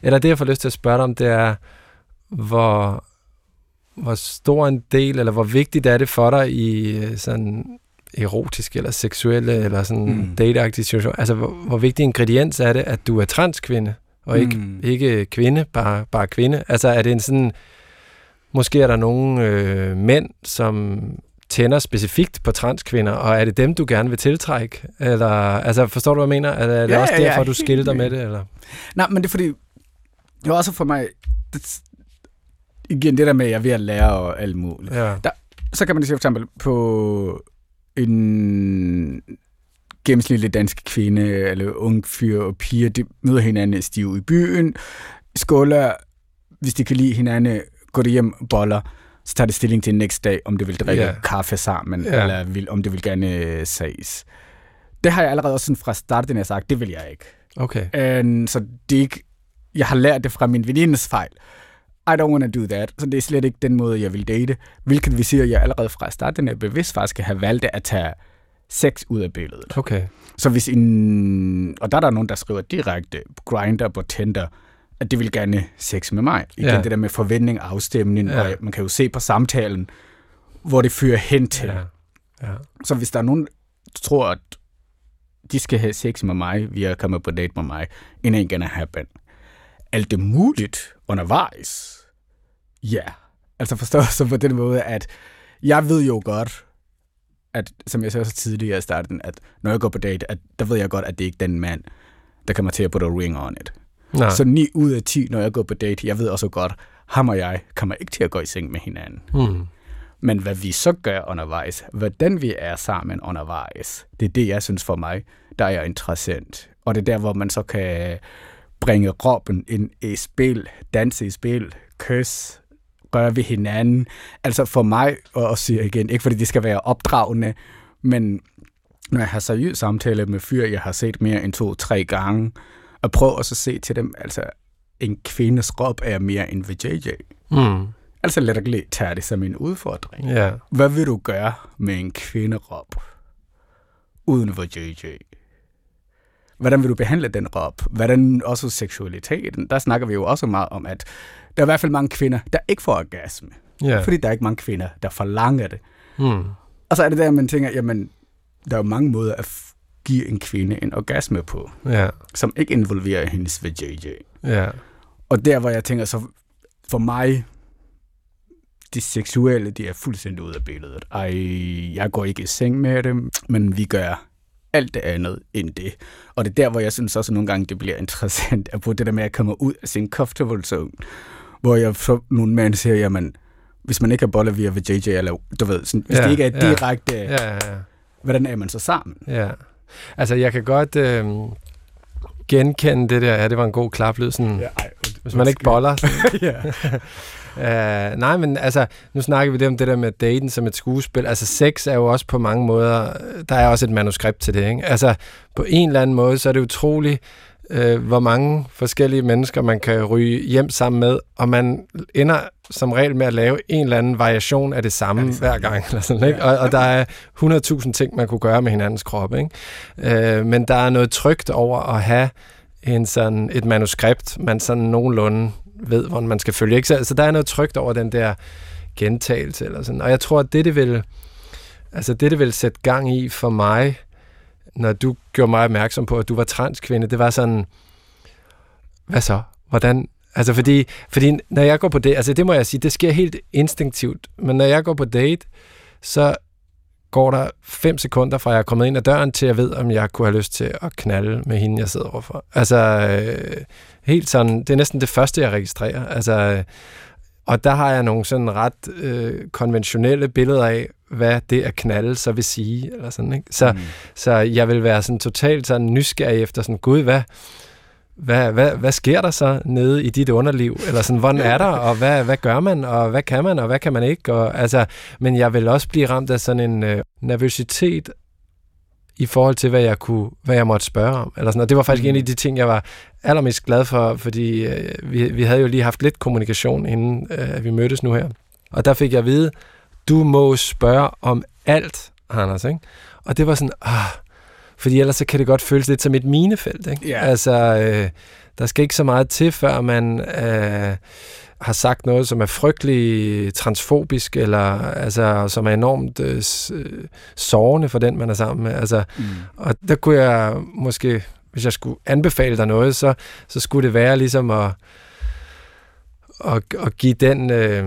Eller det, jeg får lyst til at spørge dig om, det er, hvor, hvor stor en del, eller hvor vigtigt er det for dig i øh, sådan erotiske eller seksuelle eller sådan Mm. dateagtige situationer? Altså, hvor, hvor vigtig ingrediens er det, at du er transkvinde, og ikke, Mm. ikke kvinde, bare, bare kvinde? Altså, er det en sådan... Måske er der nogle øh, mænd, som tænder specifikt på transkvinder, og er det dem, du gerne vil tiltrække? Eller, altså, forstår du, hvad jeg mener? Er det, er Ja, også ja, ja, derfor, du skilter med med. det? Eller? Nej, men det er fordi, det var også for mig, det, igen det der med, at jeg er ved at lære og alt muligt. Ja. Så kan man sige for eksempel på en gennemsnitlig dansk kvinde, eller ung fyr og piger, de møder hinanden stiv i byen, skåler, hvis de kan lide hinanden, går de hjem, boller, så tager de stilling til next dag, om de vil drikke Ja. kaffe sammen, Ja. eller vil, om de vil gerne øh, ses. Det har jeg allerede også sådan fra starten af sagt, det vil jeg ikke. Okay. And, så det er ikke, jeg har lært det fra min venindes fejl. I don't want to do that. Så det er slet ikke den måde, jeg vil date. Hvilket vi siger, at jeg allerede fra starten er bevidst faktisk have valgt at tage sex ud af billedet. Okay. Så hvis en... Og der er der nogen, der skriver direkte på Grindr, på Tinder, at de vil gerne sex med mig. Igen Ja. det der med forventning, afstemning, Ja. og man kan jo se på samtalen, hvor det fører hen til. Ja. Ja. Så hvis der er nogen, der tror, at de skal have sex med mig, via at komme på date med mig, inden en gonna happen. Alt det muligt undervejs? Ja. Altså forstår så på den måde, at jeg ved jo godt, at, som jeg sagde så tidligere i starten, at når jeg går på date, at der ved jeg godt, at det ikke er den mand, der kommer til at putte ring on it. Nej. Så 9 ud af 10, når jeg går på date, jeg ved også godt, ham og jeg kommer ikke til at gå i seng med hinanden. Mm. Men hvad vi så gør undervejs, hvordan vi er sammen undervejs, det er det, jeg synes for mig, der er interessant. Og det er der, hvor man så kan bringe råben ind i spil, danse i spil, kys, røre ved hinanden. Altså for mig, og siger igen, ikke fordi det skal være opdragende, men når jeg har seriøs samtale med fyr, jeg har set mere end to-tre gange, og prøv også at se til dem, altså en kvindes råb er mere end ved JJ. Mm. Altså literally tager det som en udfordring. Ja. Hvad vil du gøre med en kvinderop uden for JJ? Hvordan vil du behandle den rop? Hvordan også seksualiteten? Der snakker vi jo også meget om, at der er i hvert fald mange kvinder, der ikke får orgasme. Ja. Fordi der er ikke mange kvinder, der forlanger det. Mm. Og så er det der, man tænker, jamen, der er jo mange måder at give en kvinde en orgasme på, Ja. som ikke involverer hendes JJ. Ja. Og der, hvor jeg tænker, så for mig, det seksuelle, det er fuldstændig ud af billedet. Ej, jeg går ikke i seng med dem, men vi gør alt det andet end det. Og det er der, hvor jeg synes også nogle gange, det bliver interessant at få det der med at komme ud af sin comfortable zone. Hvor jeg så nogle mænd siger, jamen, hvis man ikke har boller via ved JJ, eller du ved, sådan, hvis Ja, det ikke er ja. direkte, Ja. Ja. hvordan er man så sammen? Ja. Altså, jeg kan godt øh, genkende det der, ja, det var en god klaplyd, sådan, ja, ej, hvis man ikke boller. <laughs> Ja. <laughs> Uh, nej, men altså, nu snakker vi det om det der med daten som et skuespil. Altså, sex er jo også på mange måder, der er også et manuskript til det, ikke? Altså, på en eller anden måde, så er det utroligt, øh, hvor mange forskellige mennesker man kan ryge hjem sammen med, og man ender som regel med at lave en eller anden variation af det samme, Ja, det hver gang. Eller sådan, ikke? Ja. Og, og der er 100.000 ting, man kunne gøre med hinandens krop. Ikke? Øh, men der er noget trygt over at have en sådan, et manuskript, man sådan nogenlunde ved, hvordan man skal følge. Ikke? Så altså, der er noget trygt over den der gentagelse. Eller sådan. Og jeg tror, at det, det vil, altså det, det vil sætte gang i for mig, når du gjorde mig opmærksom på, at du var transkvinde, det var sådan, hvad så? Hvordan, Altså fordi, fordi når jeg går på date, altså det må jeg sige, det sker helt instinktivt, men når jeg går på date, så går der fem sekunder fra jeg er kommet ind ad døren, til jeg ved, om jeg kunne have lyst til at knalde med hende, jeg sidder overfor. Altså, øh, helt sådan, det er næsten det første, jeg registrerer. Altså, øh, og der har jeg nogle sådan ret øh, konventionelle billeder af, hvad det at knalde så vil sige. Eller sådan, ikke? Så, mm. så jeg vil være sådan totalt sådan nysgerrig efter sådan, gud, hvad, hvad, hvad, hvad sker der så nede i dit underliv? Eller sådan, hvordan er der, og hvad, hvad gør man, og hvad kan man, og hvad kan man ikke? Og, altså, men jeg vil også blive ramt af sådan en øh, nervøsitet i forhold til, hvad jeg, kunne, hvad jeg måtte spørge om. Eller sådan. Og det var faktisk mm. en af de ting, jeg var allermest glad for, fordi øh, vi, vi havde jo lige haft lidt kommunikation, inden øh, vi mødtes nu her. Og der fik jeg at vide, du må spørge om alt, Anders. Ikke? Og det var sådan, ah, fordi ellers så kan det godt føles lidt som et minefelt. Ikke? Yeah. Altså, øh, der skal ikke så meget til, før man øh, har sagt noget, som er frygtelig transfobisk, eller altså, som er enormt øh, øh, sårende for den, man er sammen med. Altså, mm. Og der kunne jeg måske, hvis jeg skulle anbefale dig noget, så, så skulle det være ligesom at, at, at give den... Øh,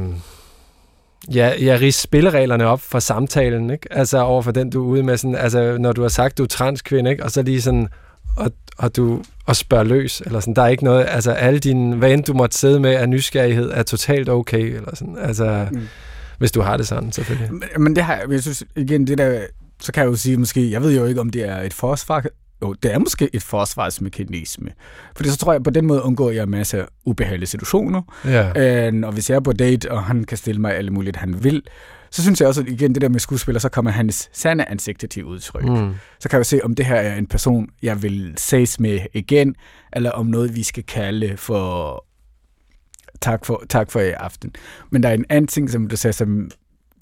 Ja, jeg ris spillereglerne op for samtalen, ikke? Altså over for den, du er ude med, sådan, altså når du har sagt, du er transkvinde, ikke? Og så lige sådan, og, og du og spørger løs, eller sådan, der er ikke noget, altså alle dine, hvad end du måtte sidde med af nysgerrighed, er totalt okay, eller sådan, altså, mm. hvis du har det sådan, selvfølgelig. Men, men det har jeg, jeg synes, igen, det der, så kan jeg jo sige, måske, jeg ved jo ikke, om det er et forsvar, jo, det er måske et forsvarsmekanisme. Fordi så tror jeg, på den måde undgår jeg en masse ubehagelige situationer. Ja. Øh, og hvis jeg er på date, og han kan stille mig alle muligt, han vil, så synes jeg også, at igen, det der med skuespiller, så kommer hans sande ansigt til udtryk. Mm. Så kan jeg se, om det her er en person, jeg vil ses med igen, eller om noget, vi skal kalde for tak for, tak for i aften. Men der er en anden ting, som du sagde, som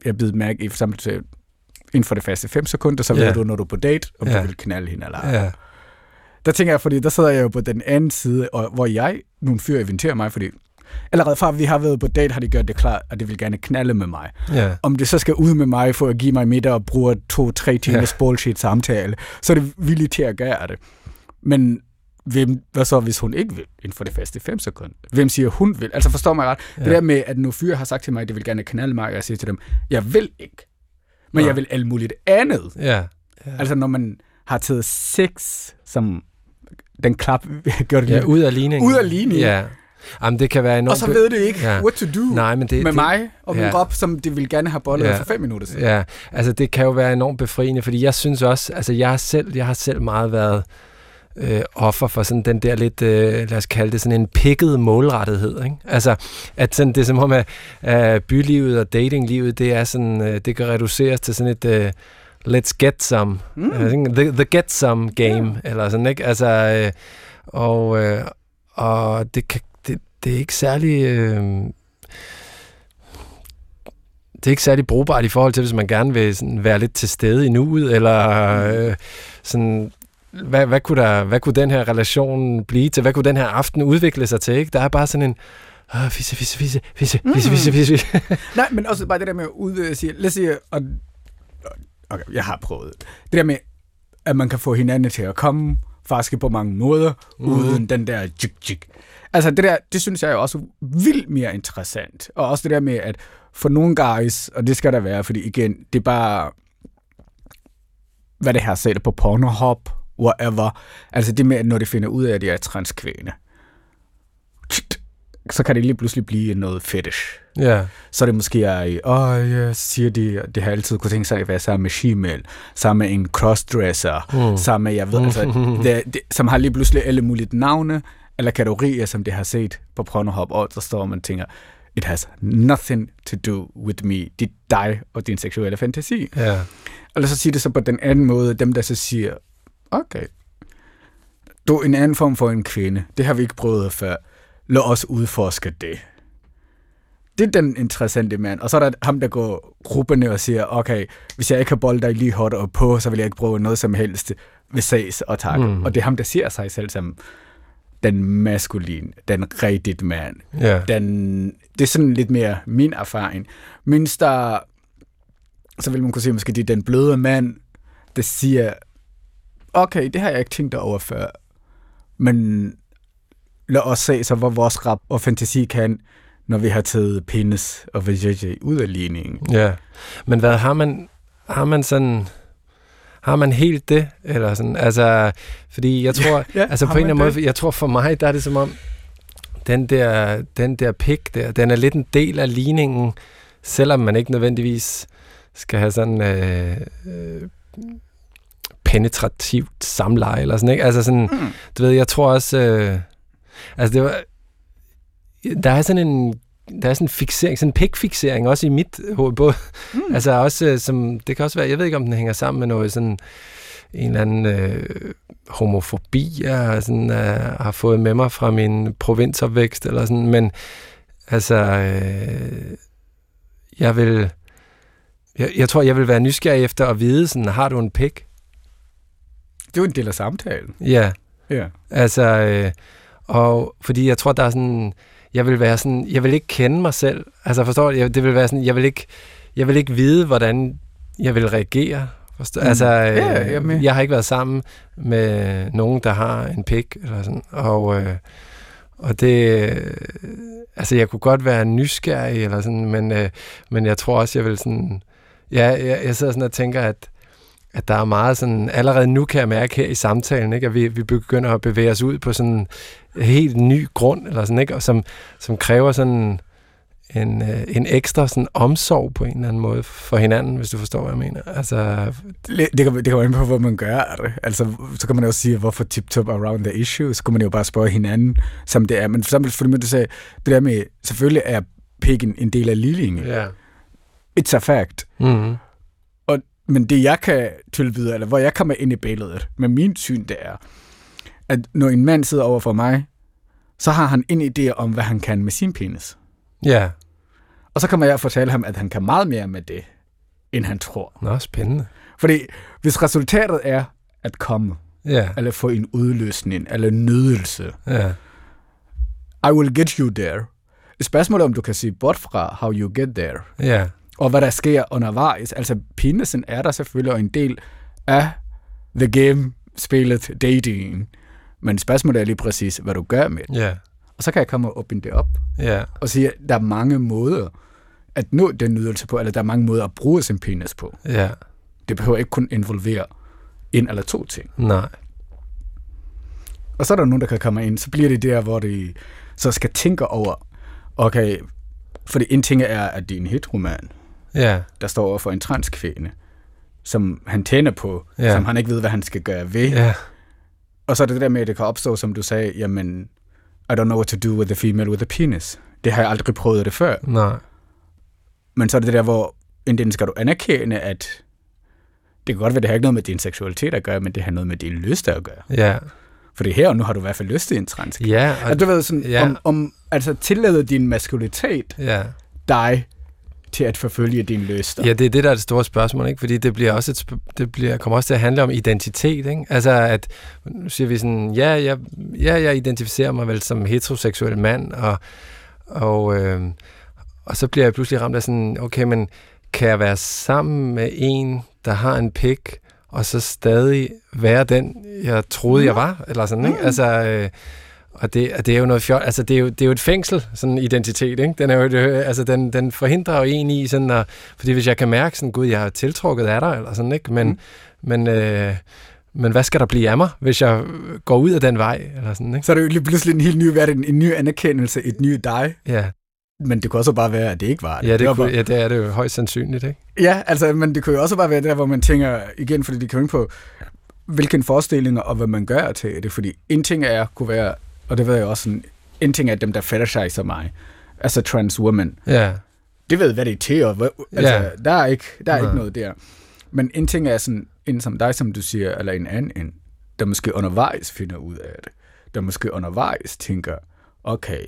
jeg blev mærke i, eksempel inden for det faste 5 sekunder, så ved yeah. du, når du er på date, om yeah. du vil knalde hende eller ej. Yeah. Der tænker jeg, fordi der sidder jeg jo på den anden side, og hvor jeg, nogle fyre inviterer mig, fordi allerede fra vi har været på date, har de gjort det klart, at de vil gerne knalde med mig. Yeah. Om det så skal ud med mig for at give mig middag og bruge to-tre timers yeah. bullshit samtale, så er det villigt til at gøre det. Men hvem, hvad så, hvis hun ikke vil inden for det faste 5 sekunder? Hvem siger, hun vil? Altså forstår mig ret. Ja. Det der med, at nogle fyre har sagt til mig, at de vil gerne knalde mig, og jeg siger til dem, jeg vil ikke men ja. jeg vil alt muligt andet. Ja. ja. Altså når man har taget sex, som den klap <laughs> gør det ja, ud af ligningen. Ud af ligningen. Ja. Jamen, det kan være enormt... Og så ved det ikke, ja. what to do Nej, men det, med det, mig og min ja. krop, som det vil gerne have bollet ja. for fem minutter siden. Ja, altså det kan jo være enormt befriende, fordi jeg synes også, altså jeg har selv, jeg har selv meget været øh, offer for sådan den der lidt, øh, lad os kalde det sådan en pikket målrettighed. Ikke? Altså, at sådan, det er som om, at øh, bylivet og datinglivet, det er sådan, øh, det kan reduceres til sådan et, øh, let's get some, mm. uh, the, the get some game, yeah. eller sådan, ikke? Altså, øh, og, øh, og det, kan, det, det er ikke særlig... Øh, det er ikke særlig brugbart i forhold til, hvis man gerne vil sådan være lidt til stede i nuet, eller mm. øh, sådan hvad, hvad, kunne der, hvad kunne den her relation blive til? Hvad kunne den her aften udvikle sig til? Ikke? Der er bare sådan en, ah, fisse, fisse, fisse, fisse, mm. fisse, fisse, fisse. <laughs> Nej, men også bare det der med at ud, øh, sige, lad os sige, og, okay, jeg har prøvet det der med, at man kan få hinanden til at komme, faktisk på mange måder, mm. uden den der jik, jik. Altså det der, det synes jeg er også vildt mere interessant. Og også det der med, at for nogle guys, og det skal der være, fordi igen, det er bare, hvad det her sætter på Pornhub, whatever. Altså det med, at når de finder ud af, at de er transkvæne, så kan det lige pludselig blive noget fetish. Ja. Yeah. Så er det måske, at åh, ja, siger de, det har altid kunne tænke sig at være sammen med Shemale, sammen med en crossdresser, mm. sammen med, jeg ved, altså, <laughs> det, det, som har lige pludselig alle mulige navne, eller kategorier, som de har set på Pornhub, og så står man og tænker, it has nothing to do with me. Det er dig og din seksuelle fantasi. Ja. Eller så siger det så på den anden måde, dem der så siger, Okay. Du er en anden form for en kvinde. Det har vi ikke prøvet før. Lad os udforske det. Det er den interessante mand. Og så er der ham, der går grupperne og siger, okay, hvis jeg ikke har boldet dig lige hot og på, så vil jeg ikke prøve noget som helst ved sags og tak. Mm. Og det er ham, der ser sig selv som den maskulin, den rigtigt mand. Ja. Den, det er sådan lidt mere min erfaring. Mens der, så vil man kunne sige, måske det er den bløde mand, der siger, okay, det har jeg ikke tænkt over før, men lad os se så, hvor vores rap og fantasi kan, når vi har taget penis og vajayjay ud af ligningen. Ja. Men hvad har man, har man sådan, har man helt det? Eller sådan, altså, fordi jeg tror, <laughs> Ja, altså på en eller anden måde, jeg tror for mig, der er det som om, den der, den der pik der, den er lidt en del af ligningen, selvom man ikke nødvendigvis skal have sådan øh, øh, penetrativt samleje eller sådan, ikke? Altså sådan, Mm. du ved, jeg tror også, øh, altså det var, der er sådan en, der er sådan en fixering, sådan en pikfixering også i mit hoved, både, Mm. altså også øh, som, det kan også være, jeg ved ikke om den hænger sammen med noget sådan, en eller anden øh, homofobi, jeg sådan, øh, har fået med mig fra min provinsopvækst, eller sådan, men altså, øh, jeg vil, jeg, jeg tror, jeg vil være nysgerrig efter at vide, sådan, har du en pik? Det er jo en del af samtalen. Ja, Ja. altså, øh, og fordi jeg tror, der er sådan, jeg vil være sådan, jeg vil ikke kende mig selv, altså forstår du, Jeg- det vil være sådan, jeg vil ikke, jeg vil ikke vide, hvordan jeg vil reagere, forstår, Mm. altså, øh, Ja, jeg med. jeg har ikke været sammen med nogen, der har en pik, eller sådan, og, øh, og det, øh, altså jeg kunne godt være nysgerrig, eller sådan, men, øh, men jeg tror også, jeg vil sådan, ja, jeg, jeg sidder sådan og tænker, at, at der er meget sådan, allerede nu kan jeg mærke her i samtalen, ikke, at vi, vi begynder at bevæge os ud på sådan en helt ny grund, eller sådan, ikke, og som, som kræver sådan en, øh, en ekstra sådan omsorg på en eller anden måde for hinanden, hvis du forstår, hvad jeg mener. Altså, Det, det, kan, det kommer ind på, hvor man gør det. Altså, så kan man også sige, hvorfor tip-top around the issue. Så kan man jo bare spørge hinanden, som det er. Men for eksempel, fordi du sagde, det der med, selvfølgelig er pikken en del af ligningen. ja. It's a fact. Mm. Men det, jeg kan tilbyde, eller hvor jeg kommer ind i billedet, med min syn, det er, at når en mand sidder over for mig, så har han en idé om, hvad han kan med sin penis. Ja. Og så kommer jeg at fortælle ham, at han kan meget mere med det, end han tror. Nå, spændende. Fordi hvis resultatet er at komme, Ja. eller få en udløsning, eller nydelse, Ja. I will get you there. Spørgsmålet er, om du kan sige bort fra how you get there, Ja. Og hvad der sker undervejs. Altså, penisen er der selvfølgelig og en del af the game, spillet, dating. Men spørgsmålet er lige præcis, hvad du gør med det. Ja. Og så kan jeg komme og åbne det op Ja. og sige, at der er mange måder at nå den nydelse på, eller der er mange måder at bruge sin penis på. Ja. Det behøver ikke kun involvere en eller to ting. Nej. Og så er der nogen, der kan komme ind, så bliver det der, hvor de så skal tænke over, okay, fordi en ting er, at det er en heteroman, Ja. der står over for en transkvinde, som han tænder på, ja. som han ikke ved, hvad han skal gøre ved. Ja. Og så er det det der med, at det kan opstå, som du sagde, jamen, I don't know what to do with the female with a penis. Det har jeg aldrig prøvet det før. Nej. Men så er det det der, hvor enten skal du anerkende, at det kan godt være, det har ikke noget med din seksualitet at gøre, men det har noget med din lyst at gøre. Ja. Fordi her og nu har du i hvert fald lyst til en trans. Ja. Og du ved sådan, ja. om, om, altså tillader din maskulinitet Ja. dig til at forfølge din lyster? Ja, det er det, der er det store spørgsmål, ikke? Fordi det bliver også et, det bliver, kommer også til at handle om identitet, ikke? Altså, at nu siger vi sådan, ja, jeg, ja, jeg identificerer mig vel som heteroseksuel mand, og, og, øh, og så bliver jeg pludselig ramt af sådan, okay, men kan jeg være sammen med en, der har en pik, og så stadig være den, jeg troede, jeg var? Eller sådan, ikke? Mm. Altså, øh, og det, og det er jo noget fjol, altså det er jo, det er jo et fængsel, sådan en identitet, ikke? Den, er jo, altså den, den forhindrer jo en i sådan at, fordi hvis jeg kan mærke sådan, gud, jeg er tiltrukket af dig, eller sådan, ikke? Men, Mm. men, øh, men hvad skal der blive af mig, hvis jeg går ud af den vej, eller sådan, ikke? Så er det jo lige pludselig en helt ny verden, en ny anerkendelse, et nyt dig. Ja, Men det kunne også bare være, at det ikke var det. ja, det, var kunne, bare, ja det er det jo højst sandsynligt, ikke? ja, altså, men det kunne jo også bare være der, hvor man tænker, igen, fordi det kan jo ikke på, hvilken forestillinger og hvad man gør til det. Fordi en ting er, kunne være, og det ved jeg også, sådan, en ting er dem, der fetishiser mig, altså trans woman. Ja, Det ved, hvad det er til, og hvad, altså, Ja. der er, ikke, der er ikke Nej. noget der. Men en ting er sådan, en som dig, som du siger, eller en anden, en, der måske undervejs finder ud af det. Der måske undervejs tænker, okay,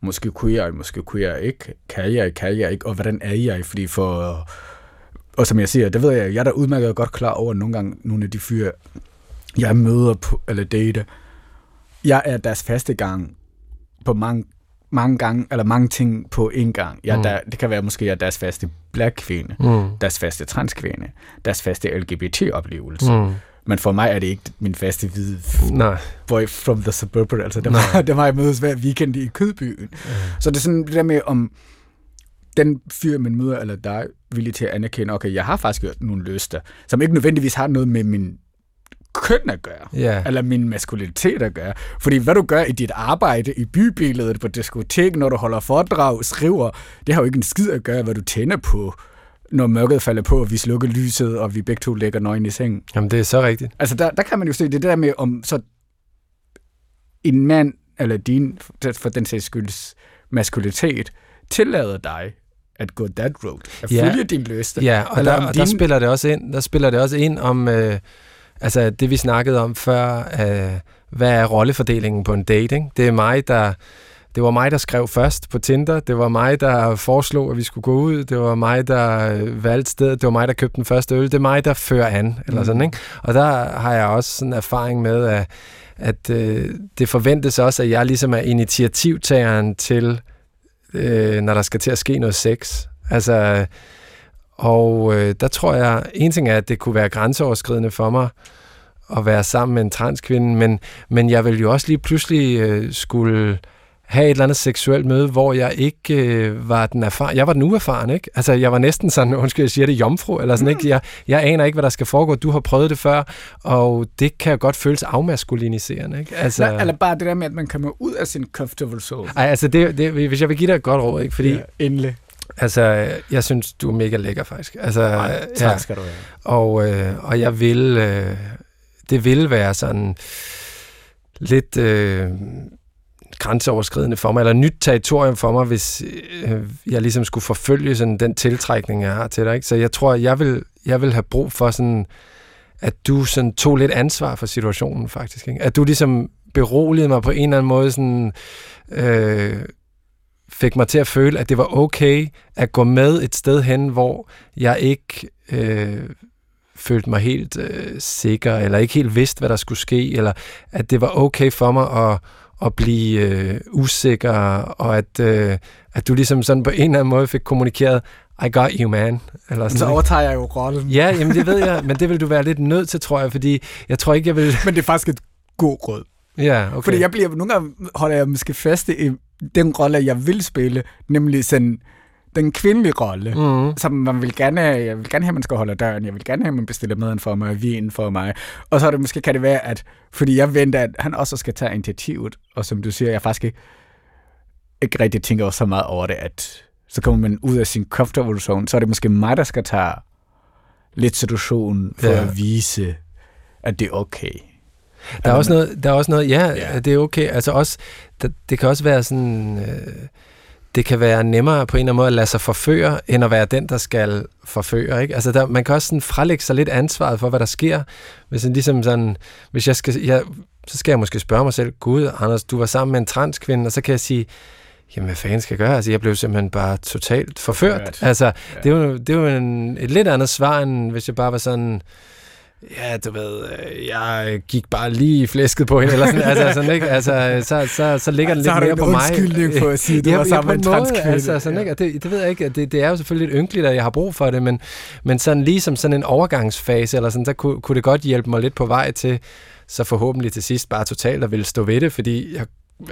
måske kunne jeg, måske kunne jeg ikke, kan jeg, kan jeg ikke, og hvordan er jeg? Fordi for, og som jeg siger, det ved jeg, jeg er da udmærket godt klar over, nogle gange nogle af de fyre, jeg møder på, eller date, jeg er deres faste gang på mange, mange gange, eller mange ting på en gang. Jeg, mm. der, det kan være måske, at deres faste black kvinde, Mm. deres faste transkvinde, deres faste LGBT-oplevelse. Mm. Men for mig er det ikke min faste hvide Nej. boy from the suburban. Altså, det Nej. var, det var jeg mødes hver weekend i Kødbyen. Mm. Så det er sådan det der med, om den fyr, man møder, eller dig, er villig til at anerkende, okay, jeg har faktisk nogle lyster, som ikke nødvendigvis har noget med min køn at gøre, Ja. eller min maskulinitet at gøre. Fordi hvad du gør i dit arbejde, i bybilledet, på diskotek, når du holder foredrag, skriver, det har jo ikke en skid at gøre, hvad du tænder på, når mørket falder på, og vi slukker lyset, og vi begge to ligger nøgen i sengen. Jamen, det er så rigtigt. Altså, der, der kan man jo se det der med, om så en mand, eller din, for den sags skyldes maskulinitet, tillader dig at gå that road, at Ja. følge din lyst. Ja, og, Eller der, og der din- spiller det også ind. Der spiller det også ind om, øh, altså det vi snakkede om før, øh, hvad er rollefordelingen på en dating? Det er mig, der det var mig, der skrev først på Tinder. Det var mig, der foreslog, at vi skulle gå ud. Det var mig, der øh, valgte stedet. Det var mig, der købte den første øl. Det er mig, der fører an. Eller Mm. sådan, ikke? Og der har jeg også sådan erfaring med, at, at øh, det forventes også, at jeg ligesom er initiativtageren til, øh, når der skal til at ske noget sex. Altså, og øh, der tror jeg, en ting er, at det kunne være grænseoverskridende for mig at være sammen med en transkvinde, men, men jeg vil jo også lige pludselig øh, skulle have et eller andet seksuelt møde, hvor jeg ikke øh, var den erfaren. Jeg var den uerfaren, ikke? Altså, jeg var næsten sådan, <laughs> undskyld, jeg siger det, jomfru, eller sådan, ikke? Jeg, jeg aner ikke, hvad der skal foregå. Du har prøvet det før, og det kan godt føles afmaskuliniserende, ikke? Altså, Nej, eller bare det der med, at man kommer ud af sin comfortable zone. ej, altså det, det, hvis jeg vil give dig et godt råd, ikke? Fordi, ja, endelig. Altså, jeg synes, du er mega lækker, faktisk. Altså, Ej, tak skal du have. Og, øh, og jeg vil, øh, det vil være sådan lidt øh, grænseoverskridende for mig, eller nyt territorium for mig, hvis øh, jeg ligesom skulle forfølge sådan den tiltrækning, jeg har til dig. Ikke? Så jeg tror, jeg vil, jeg vil have brug for sådan, at du sådan tog lidt ansvar for situationen, faktisk. Ikke? At du ligesom beroligede mig på en eller anden måde, sådan, øh, fik mig til at føle, at det var okay at gå med et sted hen, hvor jeg ikke øh, følte mig helt øh, sikker, eller ikke helt vidste, hvad der skulle ske, eller at det var okay for mig at, at blive øh, usikker, og at, øh, at du ligesom sådan på en eller anden måde fik kommunikeret, I got you, man. Eller sådan, Så overtager jeg jo rollen. Ja, jamen det ved jeg, men det vil du være lidt nødt til, tror jeg, fordi jeg tror ikke, jeg vil... Men det er faktisk et god råd. Ja. Okay. Fordi jeg bliver, nogle gange holder jeg måske fast i den rolle, jeg vil spille, nemlig sådan den kvindelige rolle, mm. Som man vil gerne jeg vil gerne have, at man skal holde døren, jeg vil gerne have, at man bestiller maden for mig, vin for mig, og så er det måske, kan det være, at fordi jeg venter, at han også skal tage initiativet, og som du siger, jeg faktisk ikke, ikke rigtig tænker så meget over det, at så kommer man ud af sin comfortable zone, så er det måske mig, der skal tage lidt situationen for ja. at vise, at det er okay. Der er også noget, der er også noget ja, Ja. det er okay. Altså også, der, det kan også være sådan, øh, det kan være nemmere på en eller anden måde at lade sig forføre, end at være den, der skal forføre. Ikke? Altså der, man kan også sådan frelægge sig lidt ansvaret for, hvad der sker. Hvis, sådan, ligesom sådan, hvis jeg skal, jeg, så skal jeg måske spørge mig selv, Gud, Anders, du var sammen med en transkvinde, og så kan jeg sige, jamen hvad fanden skal jeg gøre? Altså jeg blev simpelthen bare totalt forført. Forført. Altså Ja. det er jo, det er jo en, et lidt andet svar, end hvis jeg bare var sådan, ja, du ved, øh, jeg gik bare lige i flæsket på hende, eller sådan, altså, sådan ikke? Altså, så, så, så ligger den så lidt har du mere en på mig. undskyldning for at sige, at du Ja, var sammen med en en måde, transkvinde. Altså, sådan, ikke? Og det, det ved jeg ikke, det, det er jo selvfølgelig lidt ynkeligt, at jeg har brug for det, men, men sådan lige som sådan en overgangsfase, eller sådan, så kunne, kunne det godt hjælpe mig lidt på vej til, så forhåbentlig til sidst bare totalt at ville stå ved det, fordi jeg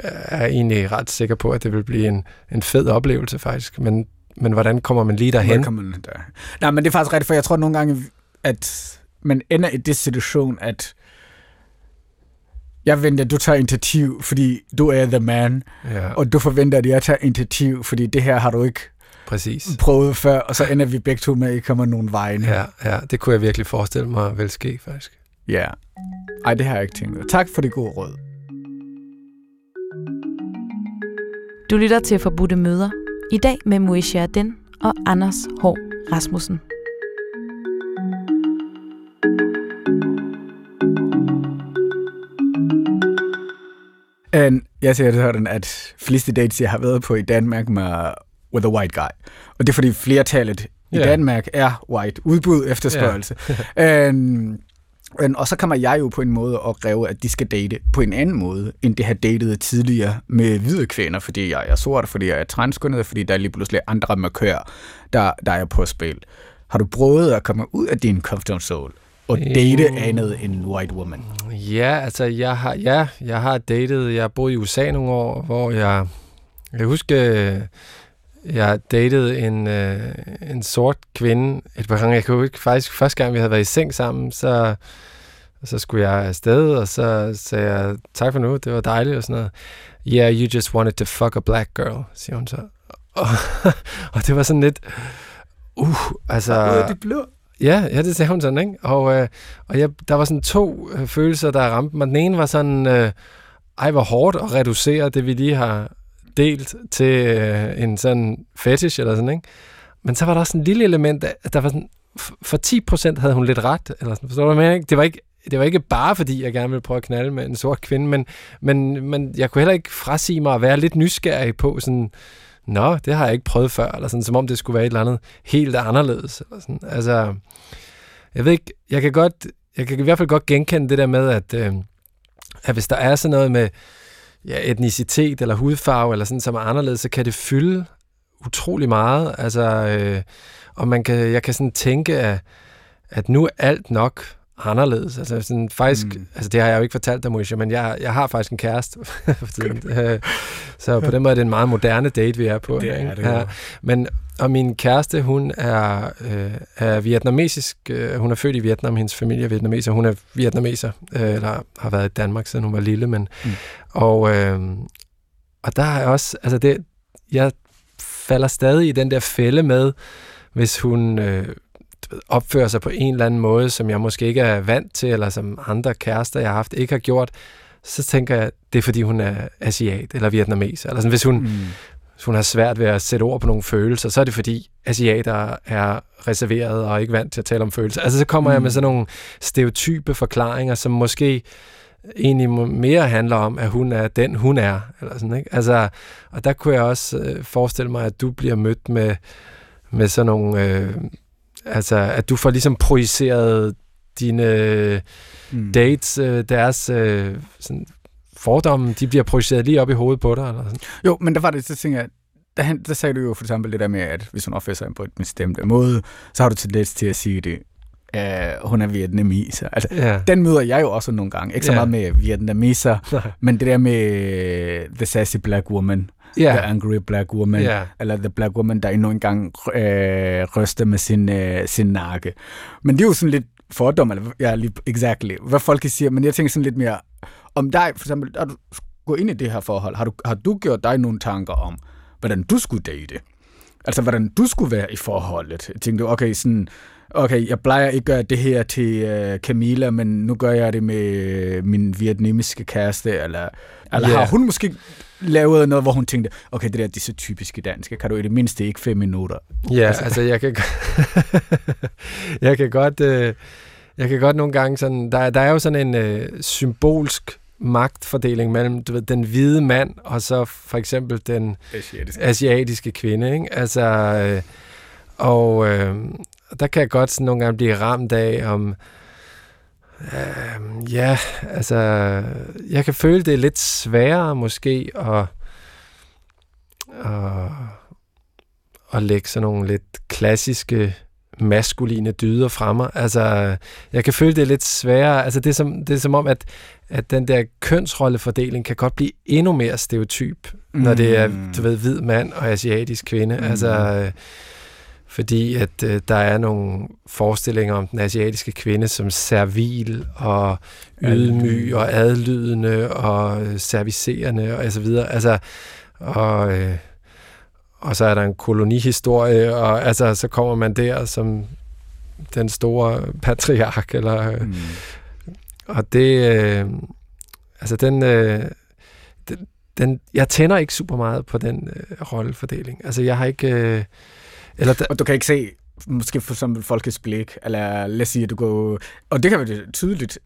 er egentlig ret sikker på, at det vil blive en, en fed oplevelse faktisk, men, men hvordan kommer man lige derhen? Hvordan kommer man der? Nej, men det er faktisk rigtigt, for jeg tror nogle gange, at man ender i det situation, at jeg venter, at du tager initiativ, fordi du er the man, Ja, og du forventer, at jeg tager initiativ, fordi det her har du ikke præcis. prøvet før, og så ender vi begge to med, at I kommer nogen vejen. Ja, ja, det kunne jeg virkelig forestille mig vil ske, faktisk. ja. Ej, det har jeg ikke tænkt. Tak for det gode råd. Du lytter til Forbudte Møder. I dag med Moisha Den og Anders H. Rasmussen. And jeg siger sådan, at fleste dates, jeg har været på i Danmark med with a white guy. Og det er fordi flertallet i Ja. Danmark er white. Udbud efterspørgsel. Yeah. <laughs> Og så kommer jeg jo på en måde at kræve, at de skal date på en anden måde, end det har datet tidligere med hvide kvinder, fordi jeg er sort, fordi jeg er transkønnet, fordi der er lige pludselig andre markører, der, der er på spil. Har du prøvet at komme ud af din comfort zone og date andet end white woman? Ja, altså jeg har, ja, jeg har datet, jeg boet i USA nogle år, hvor jeg, jeg kan huske, jeg datede en, øh, en sort kvinde et par gange. Jeg kan huske faktisk, første gang vi havde været i seng sammen, så, så skulle jeg afsted, og så sagde jeg, tak for nu, det var dejligt og sådan noget. Yeah, you just wanted to fuck a black girl, siger hun så. Og, <laughs> og det var sådan lidt, uh, altså... Det blå. Ja, ja, det sagde hun sådan, ikke? Og, øh, og jeg, der var sådan to øh, følelser, der ramte mig. Den ene var sådan, øh, ej, hvor hårdt at reducere det, vi lige har delt til øh, en sådan fetish eller sådan, ikke? Men så var der også en lille element, at der var sådan, for 10% havde hun lidt ret, eller sådan, forstår du, hvad? Det var ikke, det var ikke bare fordi, jeg gerne ville prøve at knalde med en sort kvinde, men, men, men jeg kunne heller ikke frasige mig at være lidt nysgerrig på sådan, nå, det har jeg ikke prøvet før, eller sådan, som om det skulle være et eller andet helt anderledes. Eller sådan. Altså, jeg ved ikke, jeg kan godt, jeg kan i hvert fald godt genkende det der med, at, øh, at hvis der er sådan noget med ja, etnicitet eller hudfarve, eller sådan, som er anderledes, så kan det fylde utrolig meget. Altså, øh, og man kan, jeg kan sådan tænke, at, at nu er alt nok anderledes. Altså sådan, faktisk, mm. altså det har jeg jo ikke fortalt dig, Moisha, men jeg, jeg har faktisk en kæreste. <laughs> så på den måde er det en meget moderne date, vi er på. Det er det, ja. Men, og min kæreste, hun er, øh, er vietnamesisk. Øh, hun er født i Vietnam, hendes familie er vietnameser. Hun er vietnameser, øh, eller har været i Danmark, siden hun var lille. Men, mm. og, øh, og der er også, altså det, jeg falder stadig i den der fælde med, hvis hun øh, opfører sig på en eller anden måde, som jeg måske ikke er vant til, eller som andre kærester, jeg har haft, ikke har gjort, så tænker jeg, det er fordi hun er asiat eller vietnames. Eller sådan, hvis hun, mm. hvis hun har svært ved at sætte ord på nogle følelser, så er det fordi asiater er reserveret og ikke vant til at tale om følelser. Altså så kommer mm. jeg med sådan nogle stereotype forklaringer, som måske egentlig mere handler om, at hun er den, hun er. Eller sådan, ikke? Altså, og der kunne jeg også øh, forestille mig, at du bliver mødt med, med sådan nogle øh, Altså, at du får ligesom projiceret dine mm. dates, øh, deres øh, sådan, fordomme, de bliver projiceret lige op i hovedet på dig? Eller sådan. Jo, men der var det, så tænker jeg, der, der sagde du jo for eksempel det der med, at hvis hun opfører sig på et bestemt måde, så har du tendens til at sige det, uh, hun er vietnameser. Altså, ja. Den møder jeg jo også nogle gange. Ikke så ja. meget med vietnameser, men det der med the sassy black woman yeah. The Angry Black Woman, yeah. eller The Black Woman, der endnu engang øh, ryster med sin, øh, sin nakke. Men det er jo sådan lidt fordom, eller ja, lige, exactly, hvad folk siger, men jeg tænker sådan lidt mere, om dig, for eksempel, da du går ind i det her forhold, har du, har du gjort dig nogle tanker om, hvordan du skulle date? Altså, hvordan du skulle være i forholdet? Jeg tænkte, okay, sådan, okay, jeg plejer ikke at gøre det her til uh, Camilla, men nu gør jeg det med min vietnamesiske kæreste, eller, eller yeah. har hun måske lavet noget, hvor hun tænkte, okay, det der det er så typiske danske, kan du i det mindste ikke fem minutter? Ja, altså, altså jeg kan <laughs> jeg kan godt øh, jeg kan godt nogle gange sådan, der, der er jo sådan en øh, symbolsk magtfordeling mellem du ved, den hvide mand og så for eksempel den asiatiske, asiatiske kvinde, ikke? Altså, øh, og øh, der kan jeg godt sådan nogle gange blive ramt af, om Øh, ja, altså, jeg kan føle, det er lidt sværere måske at, at, at lægge sådan nogle lidt klassiske maskuline dyder fremme. Altså, jeg kan føle, det er lidt sværere. Altså, det er som, det er som om, at, at den der kønsrollefordeling kan godt blive endnu mere stereotyp, mm. når det er, mm. du ved, hvid mand og asiatisk kvinde. Mm. Altså, fordi at øh, der er nogle forestillinger om den asiatiske kvinde som servil og ydmyg og adlydende og øh, servicerende og så videre. Altså, og, øh, og så er der en kolonihistorie, og altså, så kommer man der som den store patriark, eller, mm. og det, øh, altså den, øh, den, den, jeg tænder ikke super meget på den øh, rollefordeling. Altså, jeg har ikke, øh, eller der... Og du kan ikke se, måske for eksempel folkets blik, eller lad os sige, at du går... Og det kan være tydeligt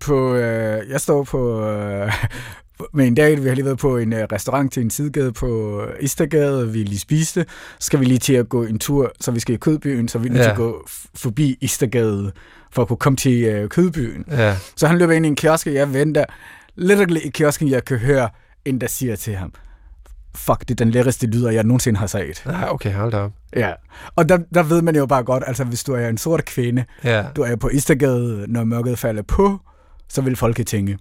på... Øh, jeg står på... Øh, med en dag, vi har lige været på en uh, restaurant til en sidegade på Istergade, vi lige spiste, så skal vi lige til at gå en tur, så vi skal i Kødbyen, så vi er nødt Ja. til at gå forbi Istergade, for at kunne komme til uh, Kødbyen. Ja. Så han løber ind i en kiosk, og jeg venter literally i kiosken, jeg kan høre en, der siger til ham, fuck, det er den læreste lyder, jeg nogensinde har set. Nej, okay, hold da op. Ja, og der, der ved man jo bare godt, altså hvis du er en sort kvinde, Ja. du er på Istergade, når mørket falder på, så vil folk tænke,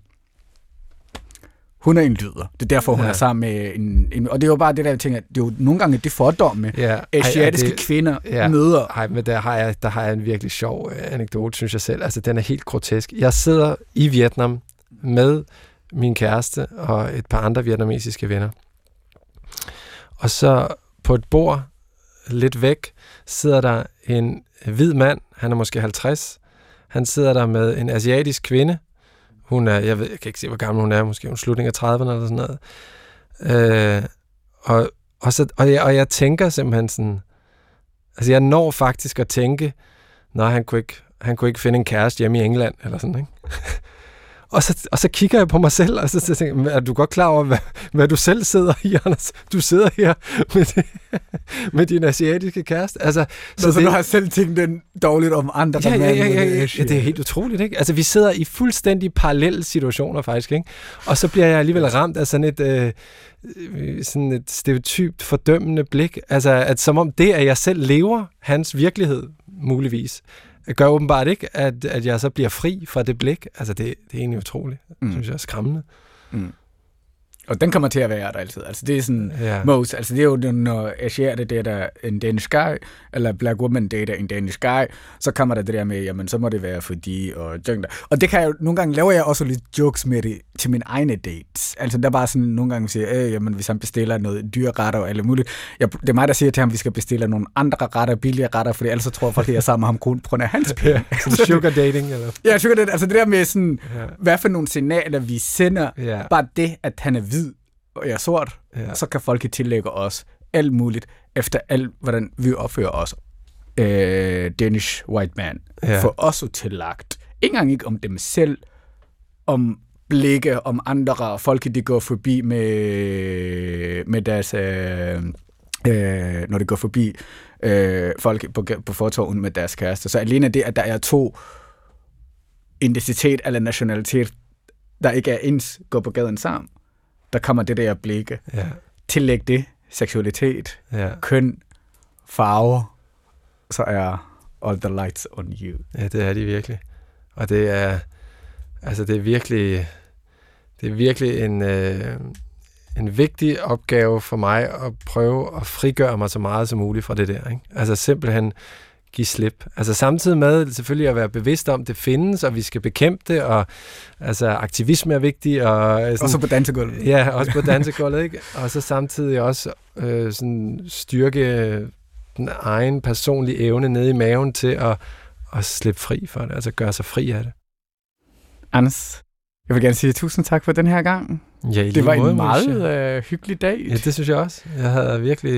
hun er en lyder. Det er derfor, hun Ja. er sammen med en, en... Og det er jo bare det der, jeg tænker, det er jo nogle gange det fordomme, Ja. Ej, asiatiske er det- kvinder ja. møder. Ej, men der har, jeg, der har jeg en virkelig sjov øh, anekdote, synes jeg selv. Altså, den er helt grotesk. Jeg sidder i Vietnam med min kæreste og et par andre vietnamesiske venner. Og så på et bord lidt væk sidder der en hvid mand, han er måske 50. Han sidder der med en asiatisk kvinde. Hun er, jeg, ved, jeg kan ikke se, hvor gammel hun er, måske hun er slutning af 30'erne eller sådan noget. Øh, og, og, så, og, jeg, og jeg tænker simpelthen sådan, altså jeg når faktisk at tænke, nej, han kunne ikke, han kunne ikke finde en kæreste hjemme i England, eller sådan, ikke? <laughs> Og så, og så kigger jeg på mig selv, og så, så tænker jeg, er du godt klar over, hvad, hvad du selv sidder i, Anders? Du sidder her med, det, <laughs> med din asiatiske kæreste. Altså, Så, så du har selv tænkt den dårligt om andre, Ja, der ja, ja, ja, ja. Ja, det er helt utroligt, ikke? Altså, vi sidder i fuldstændig parallelle situationer, faktisk, ikke? Og så bliver jeg alligevel ramt af sådan et, øh, sådan et stereotypt fordømmende blik. Altså, at som om det, at jeg selv lever hans virkelighed, muligvis, gør åbenbart ikke, at, at jeg så bliver fri fra det blik. Altså, det, det er egentlig utroligt. Mm. Synes jeg er skræmmende. Mm. Og den kommer til at være der altid. Altså det er sådan, Ja. most, altså det er jo, det, når asiater dater en Danish guy, eller black woman dater en Danish guy, så kommer der det der med, jamen så må det være fordi, og junk der. Og det kan jeg jo, nogle gange laver jeg også lidt jokes med det til mine egne dates. Altså der er bare sådan, nogle gange siger, øh, jamen hvis han bestiller noget dyre retter og alt muligt, jeg, det er mig, der siger til ham, at vi skal bestille nogle andre retter, billige retter, fordi ellers så tror folk, at jeg er sammen med ham kun på grund af hans penge. Ja, <laughs> sådan sugar dating, eller? Ja, synes, det, altså det der med sådan, Ja. hvad for nogle signaler vi sender, Ja. bare det, at han er hvid, og jeg er sort, Ja. så kan folk tillægge os alt muligt, efter alt, hvordan vi opfører os. Øh, Danish white man. Ja. For os tillagt. Ikke engang ikke om dem selv, om blikke, om andre folk, de går forbi med, med deres... Øh, øh, når de går forbi øh, folk på, på fortorven med deres kærester. Så alene det, at der er to identitet eller nationalitet, der ikke er ens, går på gaden sammen, der kommer det der blikke. Ja. Tillæg det seksualitet, Ja. køn, farver, så er all the lights on you. Ja, det er de virkelig. Og det er, altså det er virkelig, det er virkelig en, øh, en vigtig opgave for mig at prøve at frigøre mig så meget som muligt fra det der. Ikke? Altså simpelthen give slip. Altså samtidig med selvfølgelig at være bevidst om, at det findes, og vi skal bekæmpe det, og altså aktivisme er vigtig, og sådan, Og så på dansegulvet. Ja, også på dansegulvet, ikke? Og så samtidig også øh, sådan styrke den egen personlige evne nede i maven til at, at slippe fri for det, altså gøre sig fri af det. Anders, jeg vil gerne sige tusind tak for den her gang. Ja, Det var måde, en meget øh, hyggelig dag. Ja, det synes jeg også. Jeg havde virkelig...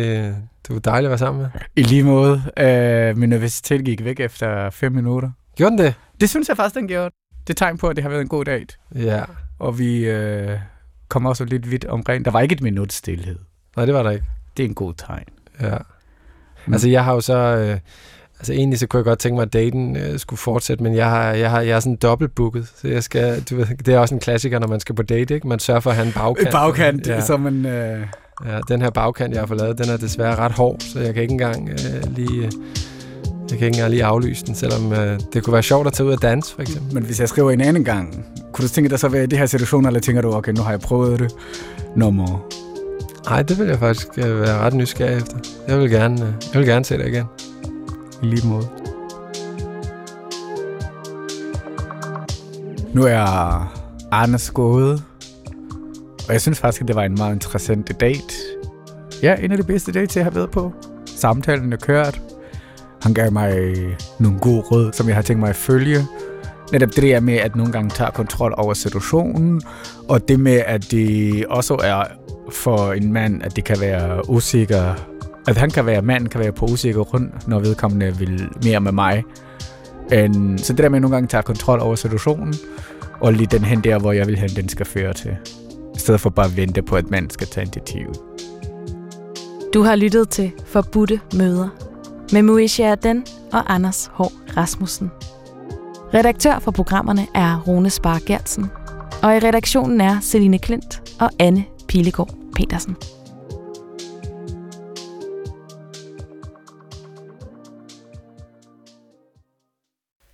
Det var dejligt at være sammen med. I lige måde. Øh, min nervøsitet gik væk efter fem minutter. Gjorde den det? Det synes jeg faktisk, den gjorde. Det er tegn på, at det har været en god dag. Ja. Og vi øh, kom også lidt vidt omkring. Der var ikke et minut stillhed. Nej, det var der ikke. Det er en god tegn. Ja. Mm. Altså, jeg har jo så... Øh, altså, egentlig så kunne jeg godt tænke mig, at daten øh, skulle fortsætte, men jeg, har, jeg, har, jeg er sådan dobbeltbooket, så jeg skal... Du ved, det er også en klassiker, når man skal på date, ikke? Man sørger for at have en bagkant. Bagkant, Ja. som en... Øh, Ja, den her bagkant, jeg har fået lavet, den er desværre ret hård, så jeg kan ikke engang øh, lige... øh, Jeg kan ikke engang lige aflyse den, selvom øh, det kunne være sjovt at tage ud og danse, for eksempel. men hvis jeg skriver en anden gang, kunne du tænke dig så være i de her situationer, eller tænker du, okay, nu har jeg prøvet det nummer? Nej, det vil jeg faktisk øh, være ret nysgerrig efter. Jeg vil gerne, øh, jeg vil gerne se det igen. I lige måde. Nu er Anders gået, og jeg synes faktisk, at det var en meget interessant date. Ja, en af de bedste dates, jeg har været på. Samtalen er kørt. Han gav mig nogle gode råd, som jeg har tænkt mig at følge. Netop det der med, at nogle gange tager kontrol over situationen, og det med, at det også er for en mand, at det kan være usikker, at han kan være, manden kan være på usikker rundt, når vedkommende vil mere med mig. En, så det der med at nogle gange tager kontrol over situationen, og lige den hen der, hvor jeg vil hen, den skal føre til. I stedet for bare at vente på, at mand skal tage initiativet. Du har lyttet til Forbudte Møder med Moesha Den og Anders H. Rasmussen. Redaktør for programmerne er Rune Spar Gertsen, og i redaktionen er Celine Klint og Anne Pilegaard Petersen.